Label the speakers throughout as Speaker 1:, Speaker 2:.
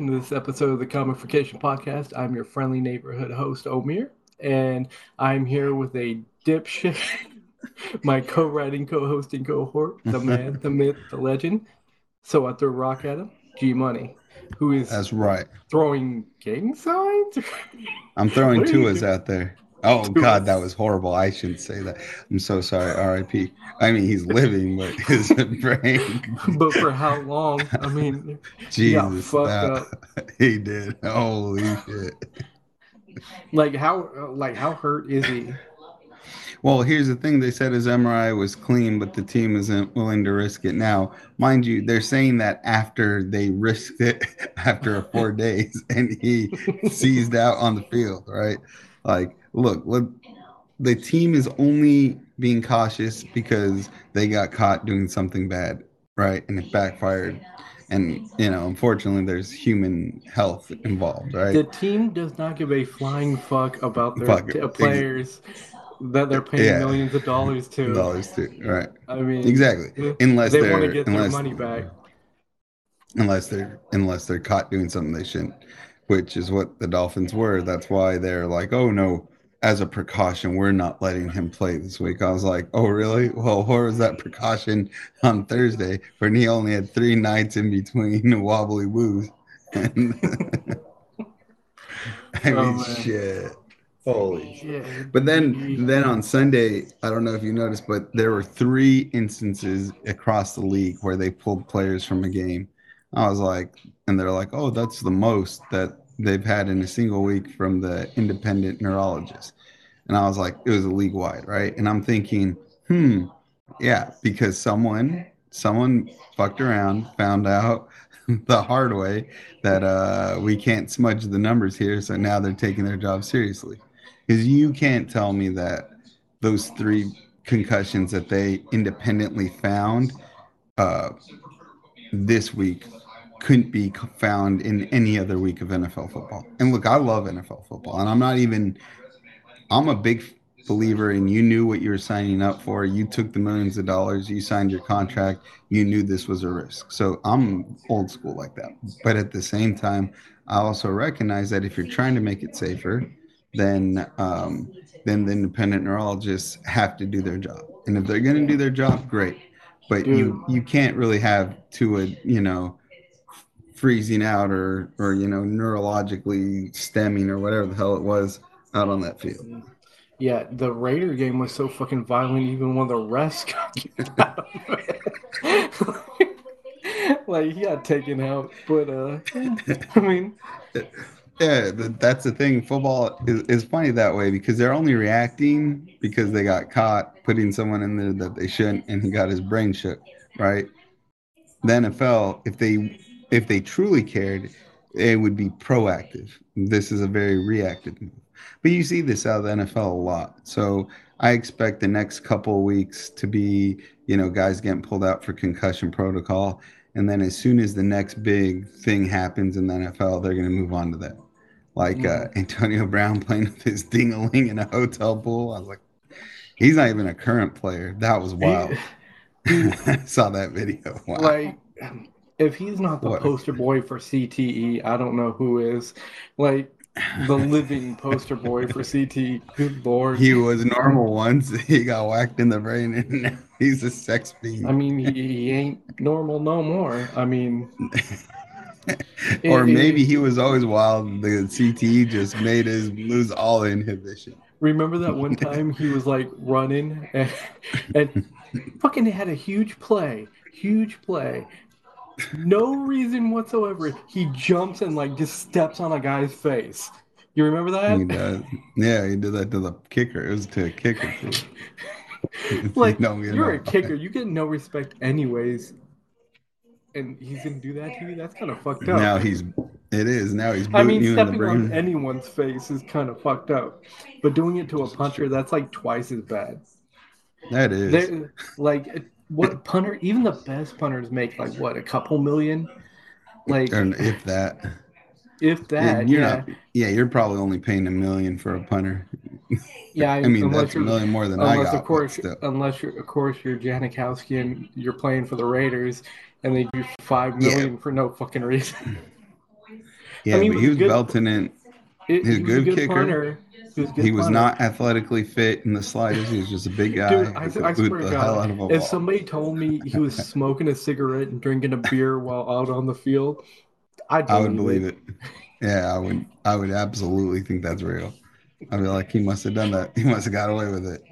Speaker 1: welcome to this episode of the Comicfication Podcast. I'm your friendly neighborhood host, Omer, and I'm here with a dipshit, my co-writing, co-hosting cohort, the man, the myth, the legend. So I throw a rock at him, G Money, who is
Speaker 2: That's right.
Speaker 1: throwing gang signs.
Speaker 2: I'm throwing Tuas out there. Oh God, that was horrible. I shouldn't say that. I'm so sorry. R.I.P. I mean, he's living, but his brain.
Speaker 1: but for how long? I mean, he
Speaker 2: Jesus,
Speaker 1: up.
Speaker 2: he did. Holy shit.
Speaker 1: Like how, like how hurt is he?
Speaker 2: Well, here's the thing. They said his MRI was clean, but the team isn't willing to risk it now. Mind you, they're saying that after they risked it after four days and he seized out on the field, right? Like, look, look, the team is only being cautious because they got caught doing something bad, right? And it backfired. And, you know, unfortunately, there's human health involved, right?
Speaker 1: The team does not give a flying fuck about their
Speaker 2: Fuck
Speaker 1: t- players that they're paying
Speaker 2: Yeah.
Speaker 1: millions of dollars to.
Speaker 2: Dollars too, right?
Speaker 1: I mean,
Speaker 2: Exactly. Unless
Speaker 1: they want to get their money back.
Speaker 2: unless they're unless they're caught doing something they shouldn't, which is what the Dolphins were. That's why they're like, oh no, as a precaution, we're not letting him play this week. I was like, oh really? Well, where was that precaution on Thursday when he only had three nights in between wobbly woos? And I
Speaker 1: Oh,
Speaker 2: mean,
Speaker 1: man.
Speaker 2: shit. Holy shit. But then, then on Sunday, I don't know if you noticed, but there were three instances across the league where they pulled players from a game. I was like, and they're like, oh, that's the most that they've had in a single week from the independent neurologist. And I was like, it was a league wide, right? And I'm thinking, hmm, yeah, because someone, someone fucked around, found out the hard way that uh, we can't smudge the numbers here. So now they're taking their job seriously because you can't tell me that those three concussions that they independently found uh, this week couldn't be found in any other week of NFL football. And look, I love NFL football, and I'm not even. I'm a big believer in you knew what you were signing up for. You took the millions of dollars. You signed your contract. You knew this was a risk. So I'm old school like that. But at the same time, I also recognize that if you're trying to make it safer, then um, then the independent neurologists have to do their job. And if they're going to do their job, great. But you you can't really have to a you know freezing out or or you know neurologically stemming or whatever the hell it was out on that field.
Speaker 1: Yeah, the Raider game was so fucking violent, even when the refs got kicked out of it. like, he got taken out. But, uh, I mean,
Speaker 2: Yeah, that's the thing. Football is, is funny that way because they're only reacting because they got caught putting someone in there that they shouldn't, and he got his brain shook. Right. The NFL, if they if they truly cared, it would be proactive. This is a very reactive move. But you see this out of the NFL a lot. So I expect the next couple of weeks to be, you know, guys getting pulled out for concussion protocol. And then as soon as the next big thing happens in the NFL, they're going to move on to that. Like uh, Antonio Brown playing with his ding-a-ling in a hotel pool. I was like, he's not even a current player. That was wild. I saw that video. Wow.
Speaker 1: like, if he's not the
Speaker 2: What?
Speaker 1: poster boy for CTE, I don't know who is. Like, the living poster boy for CTE. Good lord.
Speaker 2: he was normal once. He got whacked in the brain, and now he's a sex fiend.
Speaker 1: I mean, he, he ain't normal no more. I mean,
Speaker 2: or
Speaker 1: it-
Speaker 2: maybe
Speaker 1: it-
Speaker 2: he was always wild. The CTE just made his lose all inhibition.
Speaker 1: Remember that one time he was like running and, and fucking had a huge play, huge play. No reason whatsoever. He jumps and like just steps on a guy's face. You remember
Speaker 2: He
Speaker 1: that?
Speaker 2: does. Yeah, he did that to the kicker. It was to a kicker too.
Speaker 1: Like
Speaker 2: you
Speaker 1: you're a
Speaker 2: no-
Speaker 1: kicker, you get no respect anyways. And he's gonna do that to you? That's kind of fucked up.
Speaker 2: Now he's. It is now he's
Speaker 1: I mean,
Speaker 2: you in the
Speaker 1: stepping on anyone's face is kind of fucked up, but doing it to a punter, that's like twice as bad.
Speaker 2: that is.
Speaker 1: They're, like what punter even the best punters make like what a couple million like
Speaker 2: and if that.
Speaker 1: if that
Speaker 2: you're
Speaker 1: yeah
Speaker 2: not. Yeah, you're probably only paying a million for a punter.
Speaker 1: yeah
Speaker 2: I mean, that's a million more than I
Speaker 1: unless
Speaker 2: got.
Speaker 1: of course unless you're of course you're Janikowski and you're playing for the Raiders and they do five million Yeah. for no fucking reason
Speaker 2: Yeah,
Speaker 1: I mean,
Speaker 2: but
Speaker 1: he was good-
Speaker 2: belting in.
Speaker 1: It-
Speaker 2: He's a
Speaker 1: he was
Speaker 2: good
Speaker 1: good
Speaker 2: kicker.
Speaker 1: punter. He was, a good
Speaker 2: He was
Speaker 1: punter.
Speaker 2: not athletically fit in the slightest. He was just a big guy.
Speaker 1: Dude, I, I swear to
Speaker 2: the hell out
Speaker 1: God, if
Speaker 2: ball.
Speaker 1: somebody told me he was smoking a cigarette and drinking a beer while out on the field, I'd
Speaker 2: I would believe it. Yeah, I would. I would absolutely think that's real. I'd be like, he must have done that. He must have got away with it.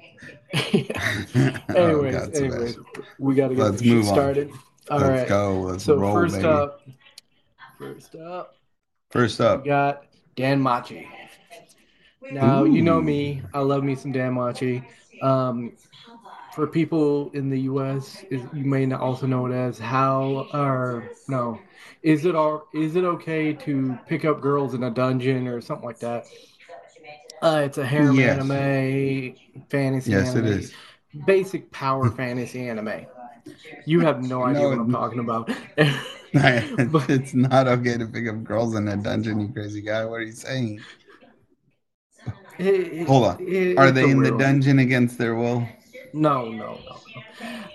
Speaker 1: it.
Speaker 2: Oh, God,
Speaker 1: anyways, we got to get
Speaker 2: Let's move on.
Speaker 1: started. All
Speaker 2: Let's
Speaker 1: right.
Speaker 2: go. Let's
Speaker 1: So
Speaker 2: roll,
Speaker 1: first
Speaker 2: baby.
Speaker 1: up, first up,
Speaker 2: First up,
Speaker 1: we got Danmachi. Now you know me. I love me some Danmachi. Um, for people in the U.S., is, you may not also know it as how or no, is it all is it okay to pick up girls in a dungeon or something like that? Uh, it's a harem
Speaker 2: Yes.
Speaker 1: anime, fantasy.
Speaker 2: yes, it
Speaker 1: anime,
Speaker 2: is.
Speaker 1: basic power fantasy anime. You have no idea
Speaker 2: No,
Speaker 1: what I'm talking about. But-
Speaker 2: it's not okay to pick up girls in a dungeon, you crazy guy. What are you saying?
Speaker 1: It-
Speaker 2: Hold on.
Speaker 1: it-
Speaker 2: Are they in the dungeon against their will?
Speaker 1: No, no, no, no.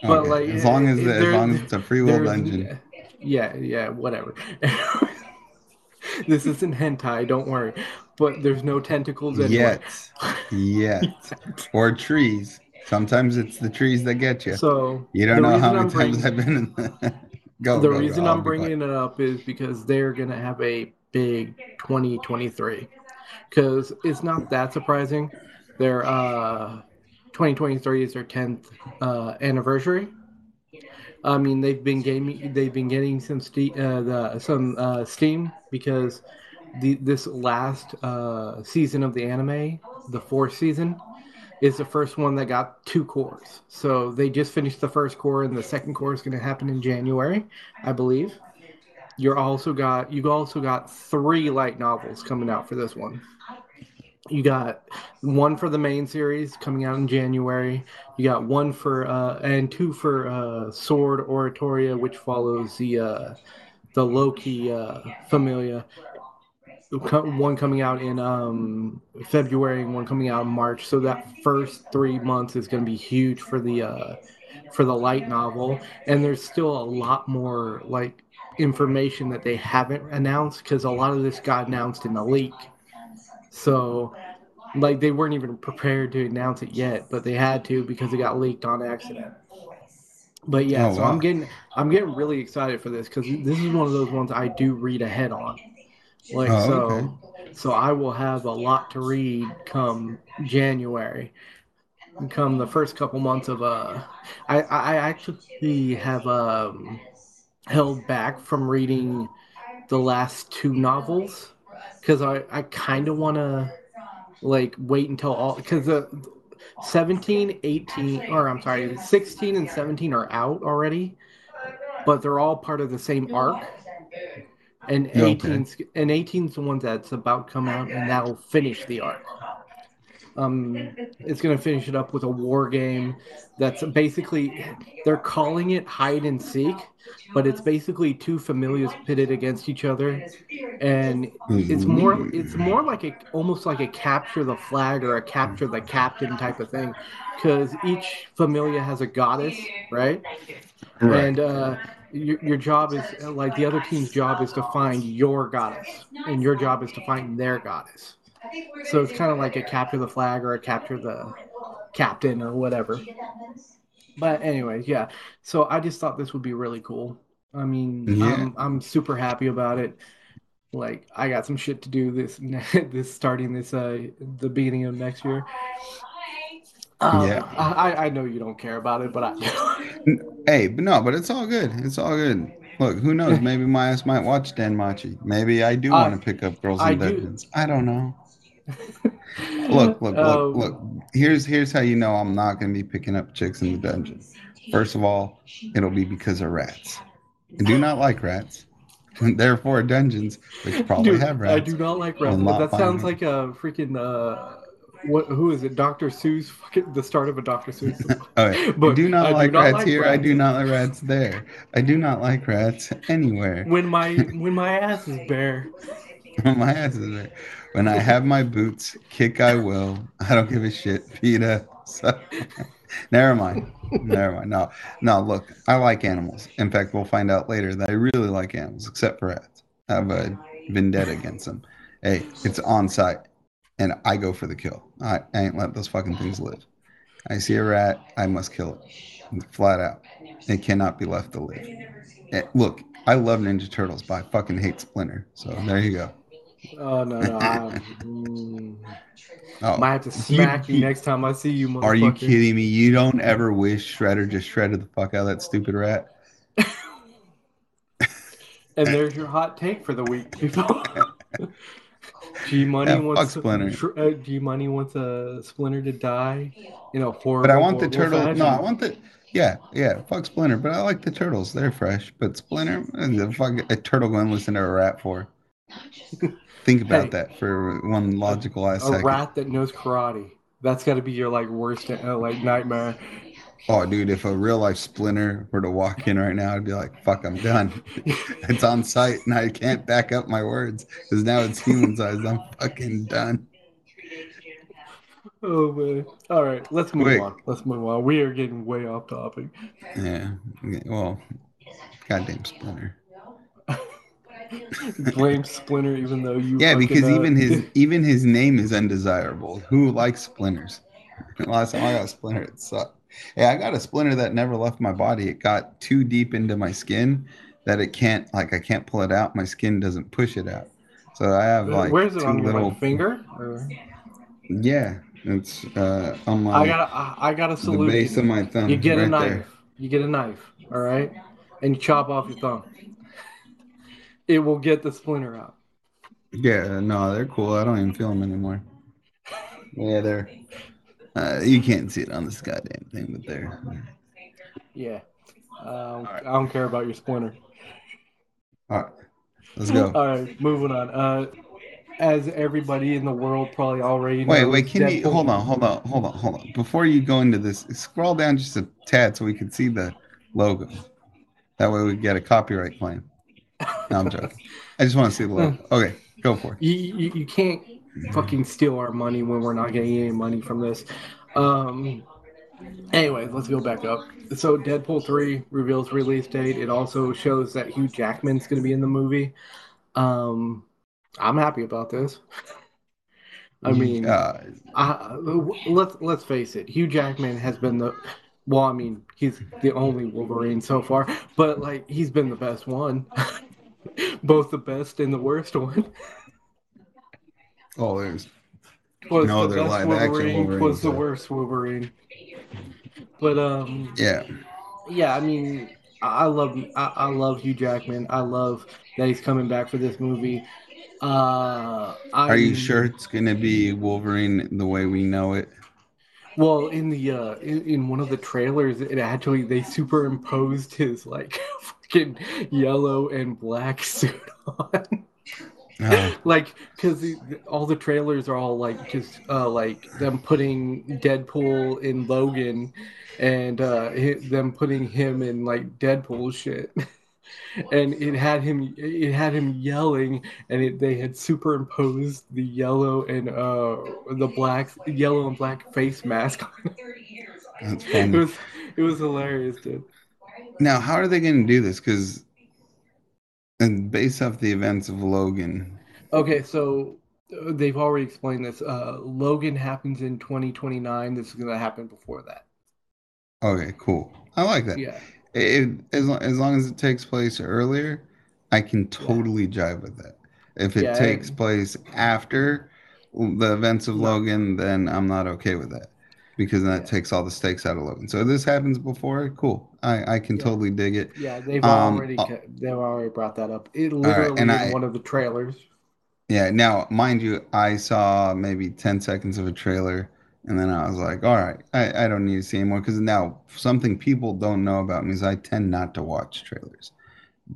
Speaker 1: But
Speaker 2: Okay,
Speaker 1: like,
Speaker 2: as long as
Speaker 1: eh,
Speaker 2: the, as long as it's a free will dungeon.
Speaker 1: Yeah, yeah, whatever. this isn't hentai, don't worry. But there's no tentacles anywhere.
Speaker 2: Yet, yet, or trees. Sometimes it's the trees that get you.
Speaker 1: So
Speaker 2: You don't know how many
Speaker 1: I'm
Speaker 2: times
Speaker 1: bringing-
Speaker 2: I've been in the. go.
Speaker 1: the
Speaker 2: go, go.
Speaker 1: reason
Speaker 2: I'll
Speaker 1: I'm bringing it up is because they're gonna have a big 2023. Because it's not that surprising. Their uh, 2023 is their 10th uh, anniversary. I mean, they've been gaming. They've been getting some ste- uh, the, some uh, steam because the this last uh, season of the anime, the fourth season, is the first one that got two cours. So they just finished the first cour, and the second cour is going to happen in January, I believe. You're also got you also got three light novels coming out for this one. You got one for the main series coming out in January. You got one for uh, and two for uh, Sword Oratoria, which follows the uh, the Loki uh, Familia. One coming out in um, February and one coming out in March. So that first three months is going to be huge for the uh, for the light novel. And there's still a lot more like information that they haven't announced because a lot of this got announced in the leak. So like they weren't even prepared to announce it yet, but they had to because it got leaked on accident. But yeah,
Speaker 2: Oh,
Speaker 1: so
Speaker 2: wow.
Speaker 1: I'm getting I'm getting really excited for this because this is one of those ones I do read ahead on. Like
Speaker 2: Oh,
Speaker 1: so,
Speaker 2: okay.
Speaker 1: so I will have a lot to read come January, come the first couple months of uh, I I actually have um held back from reading the last two novels because I I kind of want to like wait until all because the 17 18 or i'm sorry 16 and 17 are out already but they're all part of the same arc and
Speaker 2: Okay.
Speaker 1: 18 and 18 is the one that's about to come out and that'll finish the arc um it's going to finish it up with a war game that's basically they're calling it hide and seek but it's basically two familiars pitted against each other. And it's more it's more like a almost like a capture the flag or a capture the captain type of thing because each familia has a goddess right?
Speaker 2: Right.
Speaker 1: and uh your, your job is like the other team's job is to find your goddess and your job is to find their goddess so it's kind of like a capture the flag or a capture the captain or whatever but anyways yeah so i just thought this would be really cool i mean
Speaker 2: Yeah.
Speaker 1: I'm, I'm super happy about it like i got some shit to do this this starting this uh the beginning of next year um,
Speaker 2: Yeah.
Speaker 1: I, I- I know you don't care about it but i
Speaker 2: Hey, but no, but it's all good. It's all good. Look, who knows? Maybe my ass might watch Danmachi. Maybe I do
Speaker 1: Uh,
Speaker 2: want to pick up girls
Speaker 1: I
Speaker 2: in
Speaker 1: do.
Speaker 2: dungeons. I don't know. Look, look, look,
Speaker 1: Um,
Speaker 2: look. Here's here's how you know I'm not gonna be picking up chicks in the dungeon. First of all, it'll be because of rats. I do not like rats. Therefore, dungeons, which probably
Speaker 1: Dude,
Speaker 2: have rats.
Speaker 1: I do not like rats.
Speaker 2: not
Speaker 1: that sounds
Speaker 2: find
Speaker 1: like a freaking uh, what? Who is it? Dr. Seuss? The start of a Dr. Seuss.
Speaker 2: Okay.
Speaker 1: But I
Speaker 2: do not
Speaker 1: I do
Speaker 2: like
Speaker 1: not
Speaker 2: rats
Speaker 1: like
Speaker 2: here. I do not like rats there. I do not like rats anywhere.
Speaker 1: when my when my ass is bare.
Speaker 2: my ass is. When I have my boots, kick I will. I don't give a shit, Peter. So, never mind. Never mind. No, no. Look, I like animals. In fact, we'll find out later that I really like animals, except for rats. I have a vendetta against them. Hey, it's on sight, and I go for the kill. I, I ain't let those fucking things live. I see a rat, I must kill it, flat out. It cannot be left to live. Eh, look, I love Ninja Turtles, but I fucking hate Splinter. So there you go.
Speaker 1: Oh no, no. I, mm,
Speaker 2: Oh,
Speaker 1: might have to smack you,
Speaker 2: you-
Speaker 1: next time I see you, motherfucker.
Speaker 2: are you kidding me? You don't ever wish Shredder just shredded the fuck out of that stupid rat?
Speaker 1: And there's your hot take for the week, people. G Money
Speaker 2: Yeah,
Speaker 1: wants
Speaker 2: Splinter.
Speaker 1: Uh, G Money wants a Splinter to die You know, horror.
Speaker 2: But I want the turtle. No, I want the. Yeah, yeah. Fuck Splinter, but I like the turtles. They're fresh. But Splinter, and the fuck a turtle going to listen to a rat for. Think about
Speaker 1: Hey.
Speaker 2: that for one logical ass
Speaker 1: a
Speaker 2: second.
Speaker 1: rat that knows karate. That's got to be your like worst uh, like nightmare.
Speaker 2: Oh, dude, if a real life Splinter were to walk in right now, I'd be like, "Fuck, I'm done." it's on sight, and I can't back up my words because now it's human sized. I'm fucking done.
Speaker 1: oh man! All right, let's move
Speaker 2: Wait.
Speaker 1: on. Let's move on. We are getting way off topic.
Speaker 2: Yeah. Well, goddamn Splinter.
Speaker 1: Blame Splinter, even though you.
Speaker 2: Yeah, because
Speaker 1: uh,
Speaker 2: even his even his name is undesirable. Who likes splinters? Last time I got a splinter, it sucked. Yeah, I got a splinter that never left my body. It got too deep into my skin that it can't like I can't pull it out. My skin doesn't push it out. So I have like
Speaker 1: Where's it
Speaker 2: two
Speaker 1: on your
Speaker 2: little
Speaker 1: like, finger? Or-
Speaker 2: Yeah, it's uh on my
Speaker 1: I got I, got a
Speaker 2: the base of my thumb.
Speaker 1: You get a knife.
Speaker 2: there.
Speaker 1: You get a knife, all right, and you chop off your thumb. It will get the splinter out.
Speaker 2: Yeah, no, they're cool. I don't even feel them anymore. Yeah, they're. Uh, you can't see it on this goddamn thing, but they're.
Speaker 1: Yeah. Um,
Speaker 2: right.
Speaker 1: I don't care about your splinter.
Speaker 2: All right, let's go.
Speaker 1: All right, moving on. Uh, as everybody in the world probably already
Speaker 2: Wait,
Speaker 1: knows,
Speaker 2: wait, can you hold on, hold on, hold on, hold on. Before you go into this, scroll down just a tad so we can see the logo. That way we get a copyright claim. No, I'm joking. I just want to see the logo. Okay, go for it.
Speaker 1: You, you, you can't fucking steal our money when we're not getting any money from this. Um. Anyway, let's go back up. So, Deadpool three reveals release date. It also shows that Hugh Jackman's going to be in the movie. Um, I'm happy about this. I mean,
Speaker 2: uh,
Speaker 1: uh, let's let's face it. Hugh Jackman has been the well. I mean, he's the only Wolverine so far, but like he's been the best one, both the best and the worst one.
Speaker 2: oh, there's
Speaker 1: Was
Speaker 2: No,
Speaker 1: the
Speaker 2: they're
Speaker 1: best
Speaker 2: action
Speaker 1: Wolverine, was the worst Wolverine. But um,
Speaker 2: yeah.
Speaker 1: yeah, I mean, I I love I, I love Hugh Jackman. I love that he's coming back for this movie. Uh,
Speaker 2: Are you sure it's gonna be Wolverine the way we know it?
Speaker 1: Well, in the uh, in, in one of the trailers, it actually they superimposed his like fucking yellow and black suit on.
Speaker 2: Oh,
Speaker 1: like because all the trailers are all like just uh like them putting deadpool in logan and uh them putting him in like deadpool shit and it had him it had him yelling and it, they had superimposed the yellow and uh the black yellow and black face mask on it.
Speaker 2: that's
Speaker 1: it was it was hilarious dude
Speaker 2: Now, how are they gonna do this? Because, and based off the events of Logan,
Speaker 1: Okay, so uh, they've already explained this. Uh, Logan happens in 2029. This is going to happen before that.
Speaker 2: okay, cool. I like that.
Speaker 1: Yeah.
Speaker 2: It, as, lo- as long as it takes place earlier, I can totally jive with that. If it
Speaker 1: Yeah,
Speaker 2: takes place after the events of
Speaker 1: No.
Speaker 2: Logan, then I'm not okay with that because that
Speaker 1: Yeah.
Speaker 2: takes all the stakes out of Logan. So if this happens before, cool. I, I can
Speaker 1: Yeah.
Speaker 2: totally dig it.
Speaker 1: Yeah, they've
Speaker 2: Um,
Speaker 1: already
Speaker 2: uh,
Speaker 1: they've already brought that up. It
Speaker 2: right,
Speaker 1: literally
Speaker 2: and
Speaker 1: in
Speaker 2: I-
Speaker 1: one of the trailers.
Speaker 2: Yeah. Now, mind you, I saw maybe 10 seconds of a trailer and then I was like, all right, I, I don't need to see anymore because now something people don't know about me is I tend not to watch trailers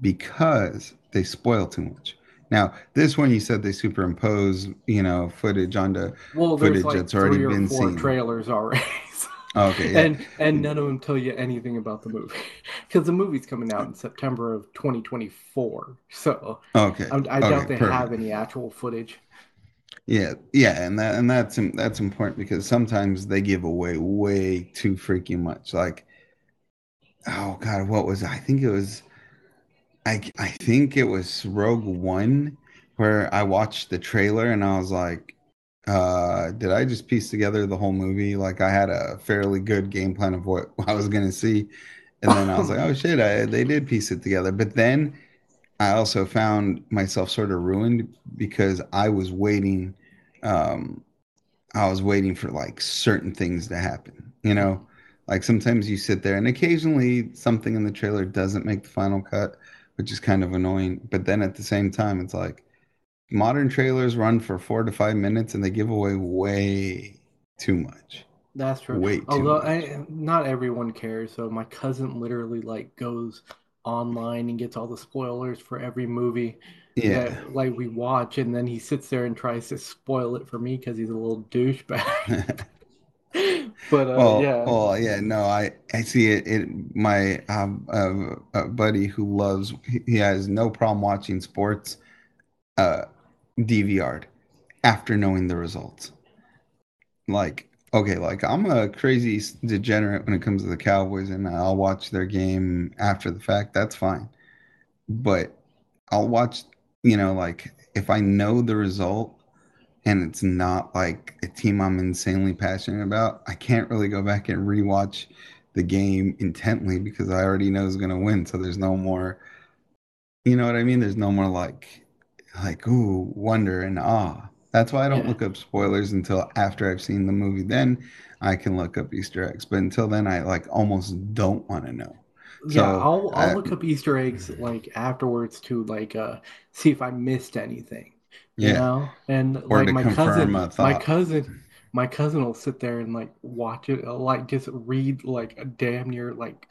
Speaker 2: because they spoil too much. Now, this one you said they superimpose, you know, footage onto.
Speaker 1: Well,
Speaker 2: footage
Speaker 1: like
Speaker 2: that's already
Speaker 1: three or
Speaker 2: been
Speaker 1: four
Speaker 2: seen.
Speaker 1: trailers already.
Speaker 2: Oh, okay, yeah.
Speaker 1: And and none of them tell you anything about the movie because the movie's coming out in September of 2024. So
Speaker 2: okay.
Speaker 1: I, I
Speaker 2: okay,
Speaker 1: doubt they
Speaker 2: perfect.
Speaker 1: have any actual footage.
Speaker 2: Yeah, yeah, and that and that's that's important because sometimes they give away way too freaking much. Like, oh god, what was? I think it was, I I think it was Rogue One where I watched the trailer and I was like, uh, did I just piece together the whole movie? Like I had a fairly good game plan of what I was gonna see, and then I was like, oh shit, I, they did piece it together. But then I also found myself sort of ruined because I was waiting. Um, I was waiting for like certain things to happen. You know, like sometimes you sit there and occasionally something in the trailer doesn't make the final cut, which is kind of annoying. But then at the same time, it's like modern trailers run for four to five minutes and they give away way too much.
Speaker 1: That's true.
Speaker 2: Way
Speaker 1: Although. I, eh, not everyone cares. So my cousin literally like goes online and gets all the spoilers for every movie
Speaker 2: Yeah.
Speaker 1: that like we watch, and then he sits there and tries to spoil it for me because he's a little douchebag. But uh,
Speaker 2: Well,
Speaker 1: yeah,
Speaker 2: well, yeah, no, I I see it. It my um uh, buddy who loves he he has no problem watching sports uh DVR'd after knowing the results. Like, okay, like I'm a crazy degenerate when it comes to the Cowboys, and I'll watch their game after the fact. That's fine. But I'll watch, you know, like if I know the result and it's not like a team I'm insanely passionate about, I can't really go back and rewatch the game intently because I already know who's going to win. So there's no more, you know what I mean? There's no more like, like, ooh, wonder and awe. That's why I don't
Speaker 1: yeah,
Speaker 2: look up spoilers until after I've seen the movie. Then I can look up Easter eggs. But until then, I like almost don't want to know.
Speaker 1: yeah.
Speaker 2: So,
Speaker 1: I'll I'll look up Easter eggs like afterwards to like uh see if I missed anything, you
Speaker 2: yeah.
Speaker 1: know. And
Speaker 2: Or
Speaker 1: like my cousin, my cousin, my cousin will sit there and like watch it, uh, like just read like a damn near like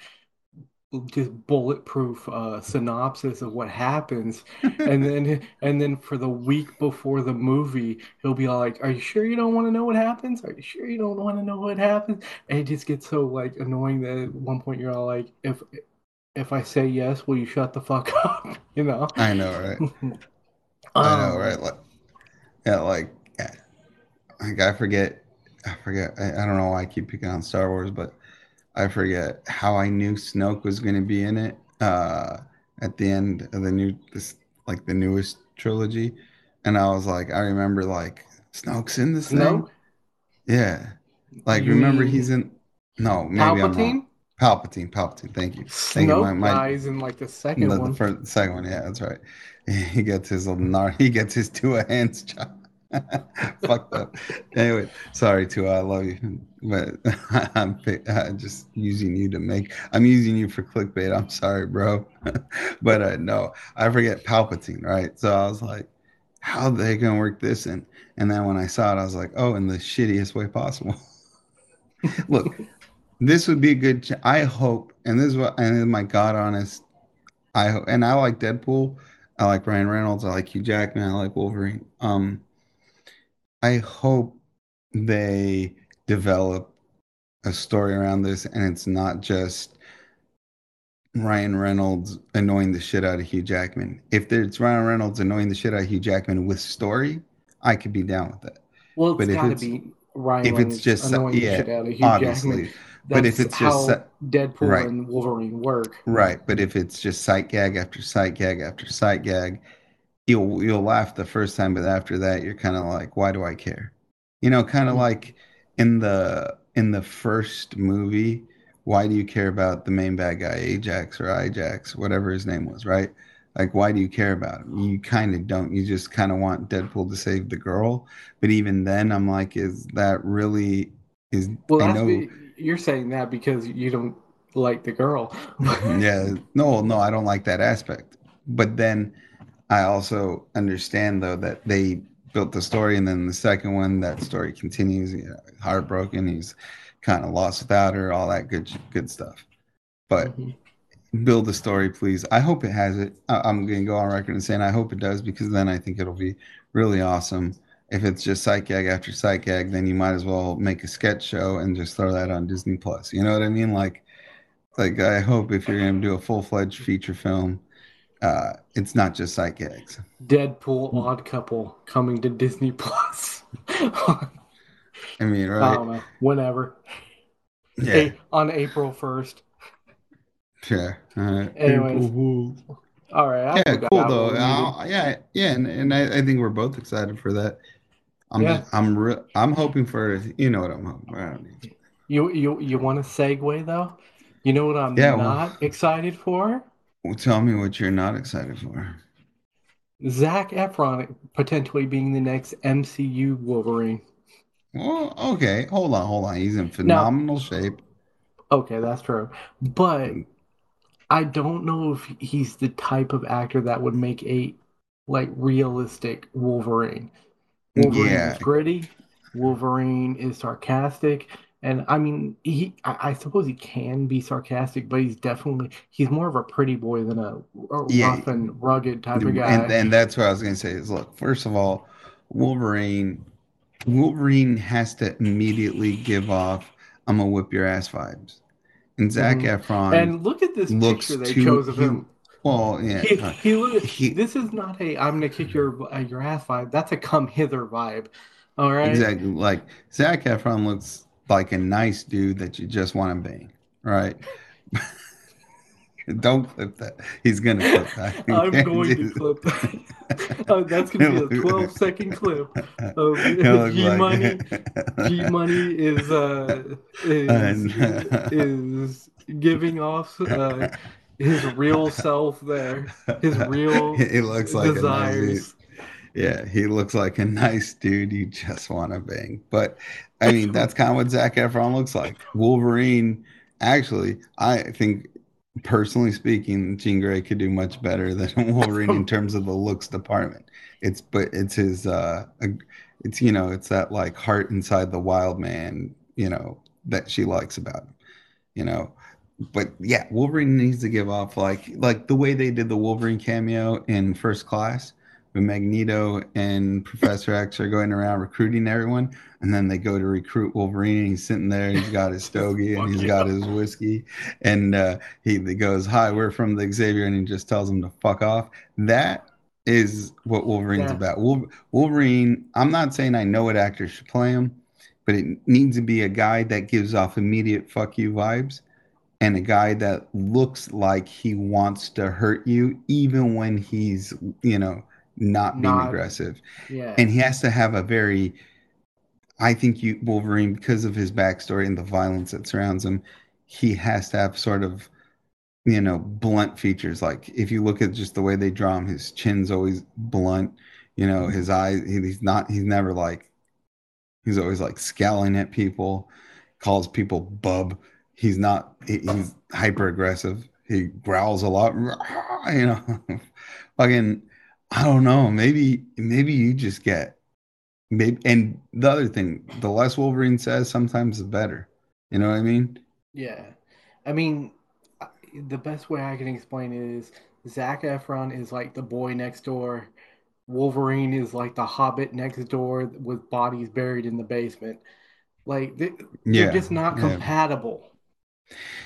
Speaker 1: just bulletproof uh synopsis of what happens and then and then for the week before the movie he'll be like are you sure you don't want to know what happens are you sure you don't want to know what happens and it just gets so like annoying that at one point you're all like if if I say yes will you shut the fuck up you know
Speaker 2: I know, right? I know, right?
Speaker 1: um
Speaker 2: Like, yeah, like, yeah. like I forget, I forget. I, I don't know why I keep picking on Star Wars, but I forget how I knew Snoke was going to be in it uh, at the end of the new, this like the newest trilogy, and I was like, I remember like Snoke's in this thing.
Speaker 1: Snoke
Speaker 2: Yeah, like
Speaker 1: you
Speaker 2: remember he's in. No, maybe I'm wrong.
Speaker 1: Palpatine
Speaker 2: Palpatine, Palpatine. Thank you, thank you. My
Speaker 1: Snoke
Speaker 2: my
Speaker 1: dies in like the second
Speaker 2: the, the
Speaker 1: one
Speaker 2: first, the second one. Yeah, that's right. He gets his little nar. He gets his two hands chopped. Fucked up. Anyway, sorry, Tua. I love you, but I'm uh, just using you to make. I'm using you for clickbait. I'm sorry, bro. but uh, no, I forget Palpatine, right? So I was like, how they gonna work this in? And then when I saw it, I was like, oh, in the shittiest way possible. Look, this would be a good. Ch- I hope, and this is what, and this is my God honest. I hope, and I like Deadpool. I like Ryan Reynolds. I like Hugh Jackman. I like Wolverine. Um, I hope they develop a story around this and it's not just Ryan Reynolds annoying the shit out of Hugh Jackman. If it's Ryan Reynolds annoying the shit out of Hugh Jackman with story, I could be down with that.
Speaker 1: Well, it's
Speaker 2: But if
Speaker 1: got to
Speaker 2: it's
Speaker 1: be Ryan
Speaker 2: if it's just
Speaker 1: annoying the
Speaker 2: yeah,
Speaker 1: shit out of Hugh Jackman.
Speaker 2: But if it's just
Speaker 1: Deadpool
Speaker 2: right,
Speaker 1: and Wolverine work.
Speaker 2: right. But if it's just sight gag after sight gag after sight gag, you'll you'll laugh the first time, but after that, you're kind of like, why do I care? You know, kind of
Speaker 1: Mm.
Speaker 2: like in the in the first movie, why do you care about the main bad guy, Ajax or Ajax, whatever his name was, right? Like, why do you care about him? You kind of don't. You just kind of want Deadpool to save the girl. But even then, I'm like, is that really is?
Speaker 1: Well,
Speaker 2: I know,
Speaker 1: be- you're saying that because you don't like the girl.
Speaker 2: yeah, no, no, I don't like that aspect. But then I also understand though that they built the story, and then the second one, that story continues. You know, heartbroken, he's kind of lost without her, all that good good stuff. But
Speaker 1: Mhm.
Speaker 2: build the story, please. I hope it has it. I, I'm going to go on record and saying I hope it does because then I think it'll be really awesome. If it's just sight gag after sight gag, then you might as well make a sketch show and just throw that on Disney Plus. You know what I mean? Like, like I hope if you're going to do a full fledged feature film, uh, it's not just sight gags.
Speaker 1: Deadpool Odd Couple coming to Disney Plus. I
Speaker 2: I mean, right?
Speaker 1: don't know. Whenever.
Speaker 2: Yeah,
Speaker 1: A- on April 1st.
Speaker 2: sure. All right.
Speaker 1: Anyways. All right. I
Speaker 2: Yeah, cool though.
Speaker 1: one we needed.
Speaker 2: Uh, yeah, yeah, and, and I, I think we're both excited for that. I'm
Speaker 1: Yeah.
Speaker 2: just, I'm re- I'm hoping for you know what I'm hoping. I
Speaker 1: You you you want to segue though? You know what I'm
Speaker 2: Yeah, well-
Speaker 1: not excited for?
Speaker 2: Well, tell me what you're not excited for.
Speaker 1: Zac Efron potentially being the next MCU Wolverine.
Speaker 2: Well, okay, hold on, hold on. He's in phenomenal shape.
Speaker 1: Okay, that's true. But mm. I don't know if he's the type of actor that would make a like realistic Wolverine. Wolverine
Speaker 2: Yeah.
Speaker 1: is gritty. Wolverine is sarcastic. And I mean, he I, I suppose he can be sarcastic, but he's definitely he's more of a pretty boy than a, a
Speaker 2: Yeah.
Speaker 1: rough and rugged type of guy.
Speaker 2: And and that's what I was gonna say is look, first of all, Wolverine Wolverine has to immediately give off I'm gonna whip your ass vibes. And Zac
Speaker 1: Mhm.
Speaker 2: Efron
Speaker 1: And look at this
Speaker 2: looks
Speaker 1: picture they chose of him.
Speaker 2: Well, yeah.
Speaker 1: He,
Speaker 2: uh,
Speaker 1: he
Speaker 2: he-
Speaker 1: this is not a I'm gonna kick your uh, your ass vibe. That's a come hither vibe. All right.
Speaker 2: Exactly. Like Zac Efron looks like a nice dude that you just want to bang, right? Don't clip that. He's gonna clip that.
Speaker 1: I'm going to clip that. Uh, that's going to be a 12 second clip of G
Speaker 2: like-
Speaker 1: Money. G Money is uh is is giving off uh, his real self there, his real
Speaker 2: he looks like
Speaker 1: desires.
Speaker 2: Yeah, he looks like a nice dude you just want to bang. But I mean, that's kind of what Zac Efron looks like. Wolverine, actually, I think personally speaking, Jean Grey could do much better than Wolverine in terms of the looks department. It's but it's his uh it's you know, it's that like heart inside the wild man, you know, that she likes about him. You know. But yeah, Wolverine needs to give off like like the way they did the Wolverine cameo in first class when Magneto and Professor X are going around recruiting everyone, and then they go to recruit Wolverine. And he's sitting there, he's got his stogie and he's got his whiskey, and uh, he, he goes, "Hi, we're from the Xavier," and he just tells him to fuck off. That is what Wolverine's
Speaker 1: Yeah.
Speaker 2: about. Wol- Wolverine. I'm not saying I know what actors should play him, but it needs to be a guy that gives off immediate "fuck you" vibes. And a guy that looks like he wants to hurt you, even when he's, you know, not being
Speaker 1: Not-
Speaker 2: aggressive.
Speaker 1: Yeah.
Speaker 2: And he has to have a very I think you Wolverine, because of his backstory and the violence that surrounds him, he has to have sort of you know, blunt features. Like if you look at just the way they draw him, his chin's always blunt, you know, mm-hmm. his eyes he's not he's never like he's always like scowling at people, calls people bub. He's not he- he's hyper aggressive. He growls a lot, you know. Fucking I don't know. Maybe maybe you just get maybe. And the other thing, the less Wolverine says, sometimes the better. You know what I mean?
Speaker 1: Yeah, I mean, the best way I can explain it is zac Efron is like the boy next door. Wolverine is like the hobbit next door with bodies buried in the basement. Like they,
Speaker 2: Yeah.
Speaker 1: they're just not compatible.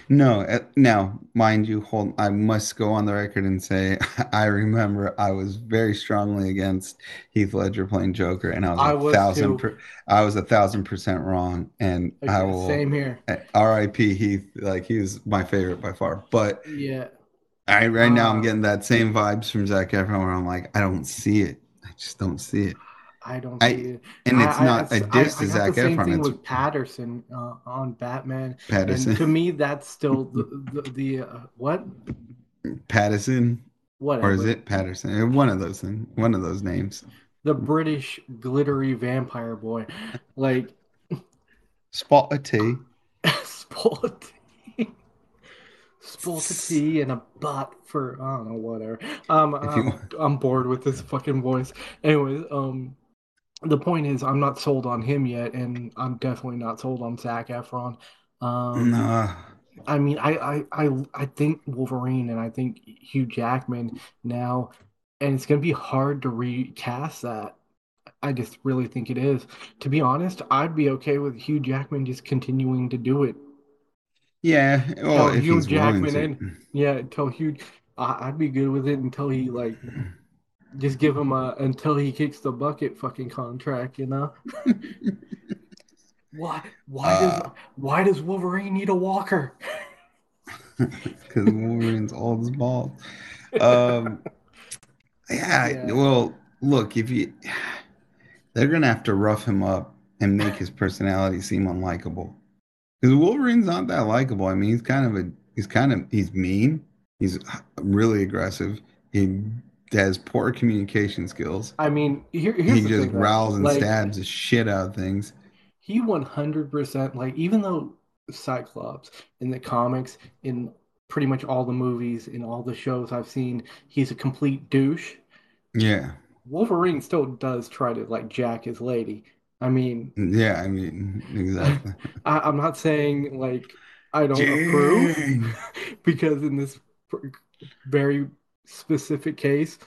Speaker 2: No, uh, now, mind you, hold. I must go on the record and say I remember I was very strongly against Heath Ledger playing Joker, and I was
Speaker 1: I
Speaker 2: a
Speaker 1: was
Speaker 2: thousand. Per, I was a thousand percent wrong, and I will.
Speaker 1: same here.
Speaker 2: uh, R.I.P. Heath. Like he was my favorite by far, but
Speaker 1: Yeah,
Speaker 2: I right now I'm
Speaker 1: Uh,
Speaker 2: getting that same vibes from Zac Efron, where I'm like, I don't see it. I just don't see it,
Speaker 1: I don't
Speaker 2: I-
Speaker 1: see it.
Speaker 2: and it's
Speaker 1: I-
Speaker 2: not
Speaker 1: I-
Speaker 2: a diss to Zac
Speaker 1: the same thing
Speaker 2: It's
Speaker 1: with Patterson uh, on Batman,
Speaker 2: Patterson.
Speaker 1: and to me, that's still the the, the uh, what
Speaker 2: Patterson,
Speaker 1: whatever.
Speaker 2: or is it Patterson? Uh, One of those things. One of those names.
Speaker 1: the British glittery vampire boy, like
Speaker 2: Spot a T.
Speaker 1: sport sport tea Spot a tea and a butt for I don't know whatever. Um, I'm, I'm bored with this fucking voice. Anyways, um, the point is I'm not sold on him yet, and I'm definitely not sold on Zac Efron. Um,
Speaker 2: Nah.
Speaker 1: I mean, I, I, I, I think Wolverine and I think Hugh Jackman now, and it's gonna be hard to recast that. I just really think it is. To be honest, I'd be okay with Hugh Jackman just continuing to do it.
Speaker 2: Yeah. Well,
Speaker 1: Hugh Jackman
Speaker 2: to.
Speaker 1: in. Yeah, until Hugh, I, I'd be good with it until he like just give him a until he kicks the bucket fucking contract, you know? Why? Why does
Speaker 2: Uh.
Speaker 1: why does Wolverine need a walker?
Speaker 2: Because Wolverine's old as balls. um, yeah,
Speaker 1: Yeah.
Speaker 2: Well, look, if you, they're gonna have to rough him up and make his personality seem unlikable. Because Wolverine's not that likable. I mean, he's kind of a, he's kind of, he's mean. He's really aggressive. He has poor communication skills.
Speaker 1: I mean, here, here's
Speaker 2: He
Speaker 1: the
Speaker 2: just
Speaker 1: thing,
Speaker 2: growls and
Speaker 1: Like,
Speaker 2: stabs the shit out of things.
Speaker 1: He 100% like even though Cyclops in the comics in pretty much all the movies in all the shows I've seen, he's a complete douche.
Speaker 2: Yeah,
Speaker 1: Wolverine still does try to like jack his lady. I mean,
Speaker 2: yeah. I mean, exactly.
Speaker 1: I, I'm not saying like I don't approve because in this very specific case,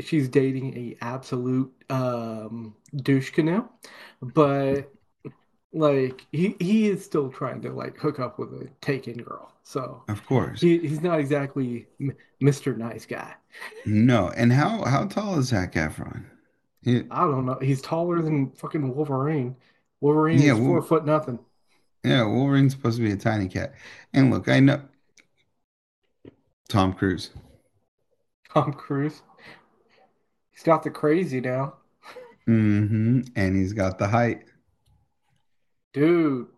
Speaker 1: she's dating a absolute um douche canoe, but like he he is still trying to like hook up with a taken girl. So
Speaker 2: Of course.
Speaker 1: he, he's not exactly M- Mr. Nice Guy.
Speaker 2: No. And how how tall is Zac Efron? He-
Speaker 1: I don't know. He's taller than fucking Wolverine. Wolverine
Speaker 2: Yeah,
Speaker 1: is four
Speaker 2: Wol-
Speaker 1: foot nothing.
Speaker 2: yeah, Wolverine's supposed to be a tiny cat. And look, I know Tom Cruise.
Speaker 1: Tom Cruise. He's got the crazy now.
Speaker 2: Mm-hmm. And he's got the height.
Speaker 1: Dude,